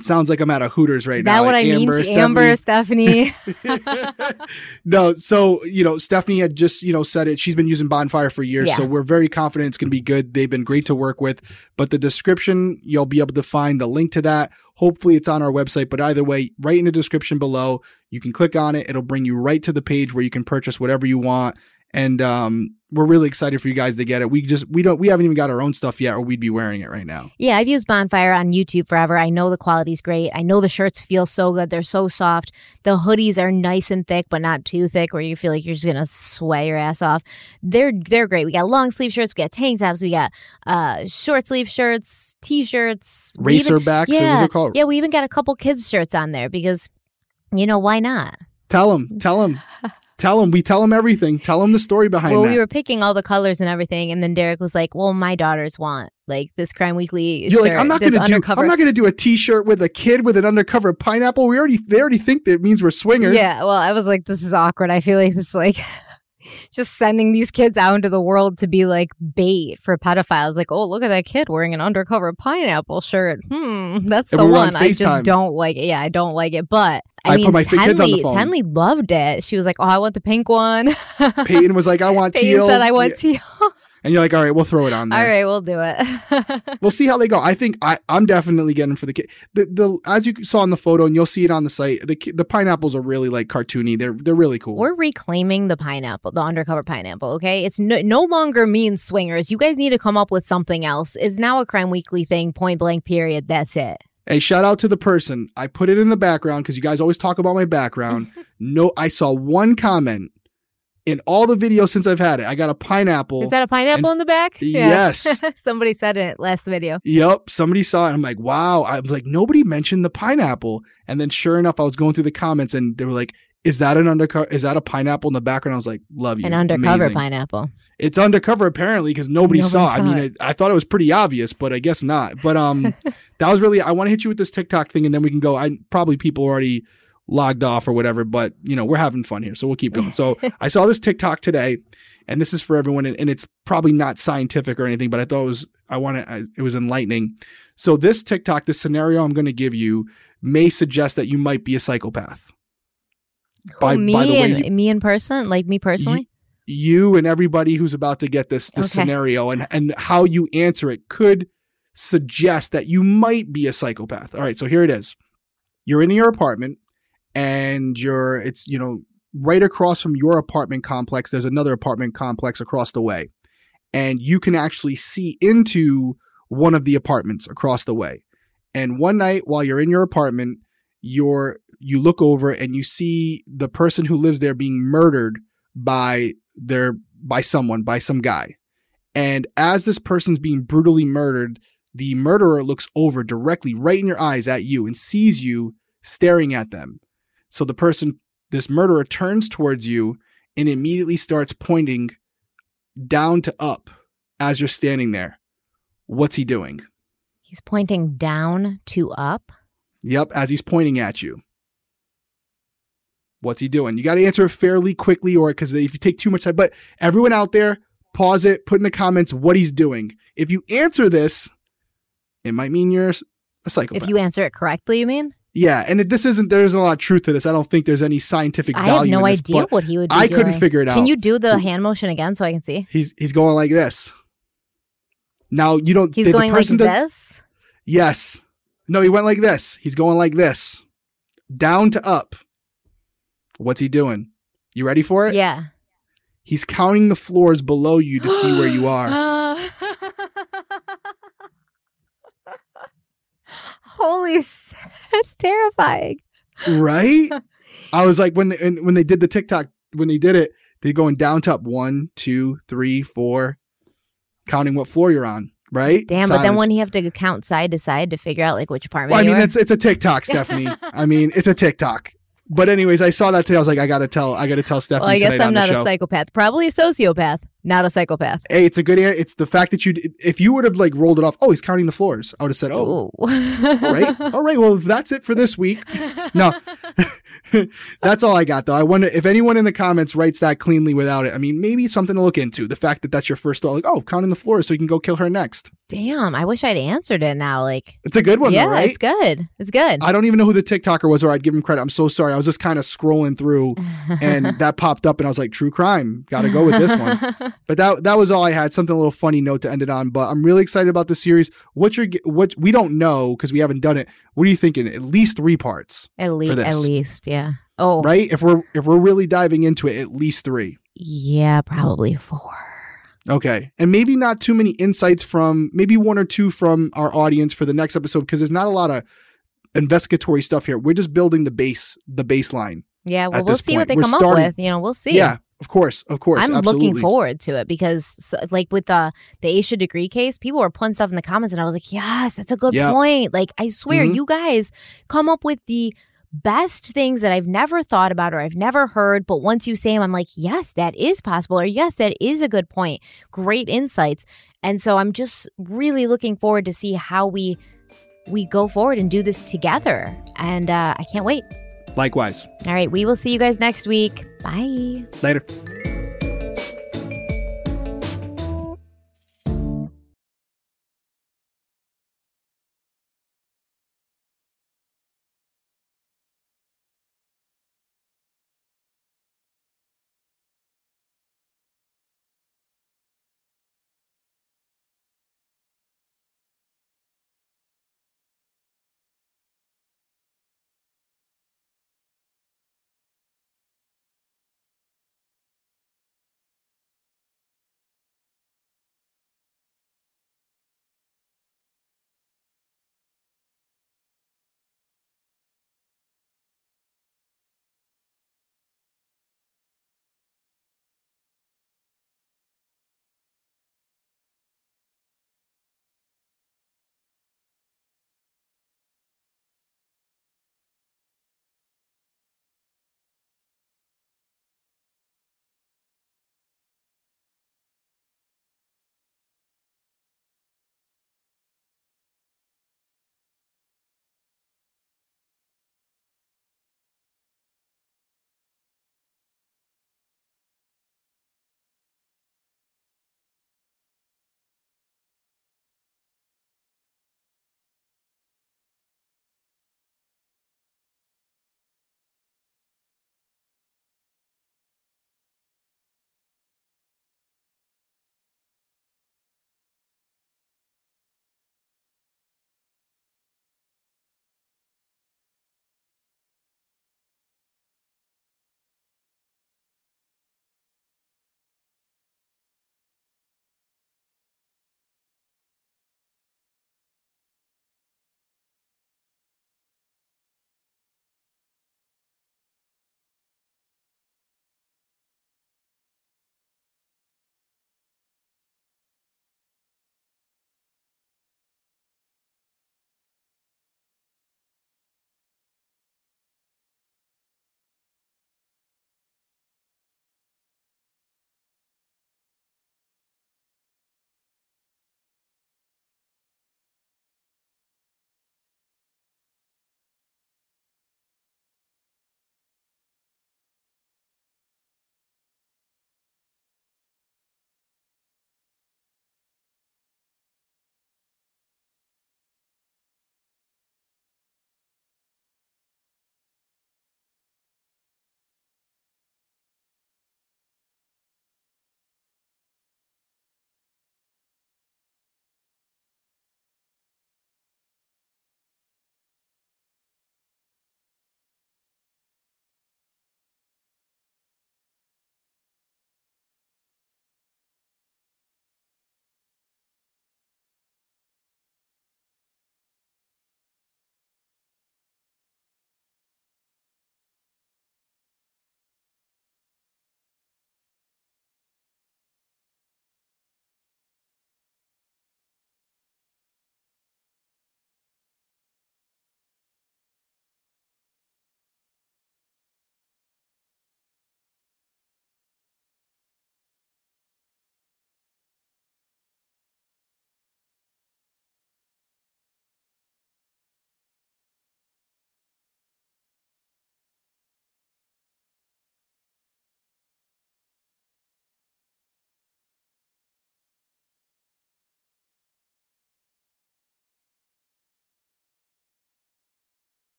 Sounds like I'm at a Hooters right now. Is now. that what like I mean Amber, to Amber, Stephanie? no, so you know, Stephanie had just you know said it. She's been using Bonfire for years, Yeah. so we're very confident it's going to be good. They've been great to work with. But the description, you'll be able to find the link to that. Hopefully, it's on our website. But either way, right in the description below, you can click on it. It'll bring you right to the page where you can purchase whatever you want. And um, we're really excited for you guys to get it. We just we don't we haven't even got our own stuff yet, or we'd be wearing it right now. yeah, I've used Bonfire on YouTube forever. I know the quality's great. I know the shirts feel so good. They're so soft. The hoodies are nice and thick, but not too thick where you feel like you're just gonna sweat your ass off. They're they're great. We got long sleeve shirts, we got tank tops, we got uh short sleeve shirts, t shirts, Racer backs, or what's Yeah? Yeah, we even got a couple kids shirts on there because You know, why not? Tell them, Tell him. tell him. We tell him everything. Tell him the story behind it. well, that. we were picking all the colors and everything, and then Derek was like, "Well, my daughters want like this Crime Weekly." You're like, I'm not gonna do. undercover. I'm not gonna do a T-shirt with a kid with an undercover pineapple. We already. They already think that it means we're swingers. Yeah, well, I was like, this is awkward. I feel like this is like just sending these kids out into the world to be like bait for pedophiles. Like, oh, look at that kid wearing an undercover pineapple shirt. Hmm, that's And the were on one. I just don't like it. Yeah, I don't like it. But I, I mean, put my kids on the Tenley, phone. Tenley loved it. She was like, oh, I want the pink one. Peyton was like, I want Peyton teal. said, I want Yeah. teal. And you're like, all right, we'll throw it on there. All right, we'll do it. We'll see how they go. I think I, I'm definitely getting for the kid. The, the as you saw in the photo, and you'll see it on the site. The the pineapples are really like cartoony. They're they're really cool. We're reclaiming the pineapple, the undercover pineapple. Okay, it's no, no longer means swingers. You guys need to come up with something else. It's now a crime weekly thing. Point blank. Period. That's it. Hey, shout out to the person. I put it in the background because you guys always talk about my background. no, I saw one comment in all the videos since I've had it. I got a pineapple. Is that a pineapple in the back? Yes. Somebody said it last video. Yep, somebody saw it. I'm like, wow. I'm like, nobody mentioned the pineapple. And then sure enough, I was going through the comments and they were like, is that an undercover? Is that a pineapple in the background? I was like, love you. An undercover Amazing. pineapple. It's undercover apparently because nobody, Nobody saw. saw I mean, it. it, I thought it was pretty obvious, but I guess not. But um, that was really. I want to hit you with this TikTok thing, and then we can go. I probably people already logged off or whatever, but you know we're having fun here, so we'll keep going. So I saw this TikTok today, and this is for everyone, and, and it's probably not scientific or anything, but I thought it was. I want to. It was enlightening. So this TikTok, this scenario I'm going to give you, may suggest that you might be a psychopath. Oh, by, Oh, me by the way, and you- me in person, like me personally. you and everybody who's about to get this this Okay. scenario and and how you answer it could suggest that you might be a psychopath. All right, so here it is. You're in your apartment and you're it's you know right across from your apartment complex there's another apartment complex across the way. And you can actually see into one of the apartments across the way. And one night while you're in your apartment, you're you look over and you see the person who lives there being murdered by their by someone by some guy and as this person's being brutally murdered the murderer looks over directly right in your eyes at you and sees you staring at them so the person this murderer turns towards you and immediately starts pointing down to up as you're standing there what's he doing He's pointing down to up. Yep, as he's pointing at you. What's he doing? You got to answer it fairly quickly, or because if you take too much time, but everyone out there, pause it, put in the comments what he's doing. If you answer this, it might mean you're a psychopath. If you answer it correctly, you mean? Yeah, and it, this isn't. There isn't a lot of truth to this. I don't think there's any scientific I value. have no this, idea what he would I couldn't figure it out. Can you do the hand motion again so I can see? He's he's going like this. Now you don't. He's the, the going like does- this. Yes. No, he went like this. He's going like this. Down to up. What's he doing? You ready for it? Yeah. He's counting the floors below you to see where you are. Holy shit. That's terrifying. Right? I was like when and when they did the TikTok when they did it, they're going down top one, two, three, four, counting what floor you're on. Right? Damn, but then when you have to count side to side to figure out like which apartment Well, I mean, it's it's a TikTok, Stephanie. I mean, it's a TikTok. But anyways, I saw that today. I was like, I gotta tell, I gotta tell Stephanie well, I guess I'm not a psychopath. Probably a sociopath, not a psychopath. hey, it's a good. It's the fact that you, if you would have like rolled it off. Oh, he's counting the floors. I would have said, oh, all right, all right. Well, if that's it for this week. No, that's all I got though. I wonder if anyone in the comments writes that cleanly without it. I mean, maybe something to look into. The fact that that's your first thought, like, oh, counting the floors so you can go kill her next. Damn, I wish I'd answered it now. Like, It's a good one, yeah, though, right? it's good. It's good. I don't even know who the TikToker was, or I'd give him credit. I'm so sorry. I was just kind of scrolling through, and that popped up, and I was like, "True crime, got to go with this one." But that that was all I had. Something a little funny note to end it on. But I'm really excited about this series. What's your what? We don't know because we haven't done it. What are you thinking? At least three parts, at least, at least, yeah. Oh, right? If we're if we're really diving into it, at least three. yeah, probably four. Okay, and maybe not too many insights from maybe one or two from our audience for the next episode because there's not a lot of investigatory stuff here. We're just building the base, the baseline. Yeah, well, we'll see what they We're come starting- up with. You know, we'll see. Yeah, of course, of course. I'm absolutely. looking forward to it because, so, like, with the the Asha Degree case, people were putting stuff in the comments, and I was like, "Yes, that's a good Yeah. point." Like, I swear, Mhm. you guys come up with the best things that I've never thought about or I've never heard. But once you say them, I'm like, yes, that is possible. Or yes, that is a good point. Great insights. And so I'm just really looking forward to see how we we go forward and do this together. And uh, I can't wait. Likewise. All right. We will see you guys next week. Bye. Later.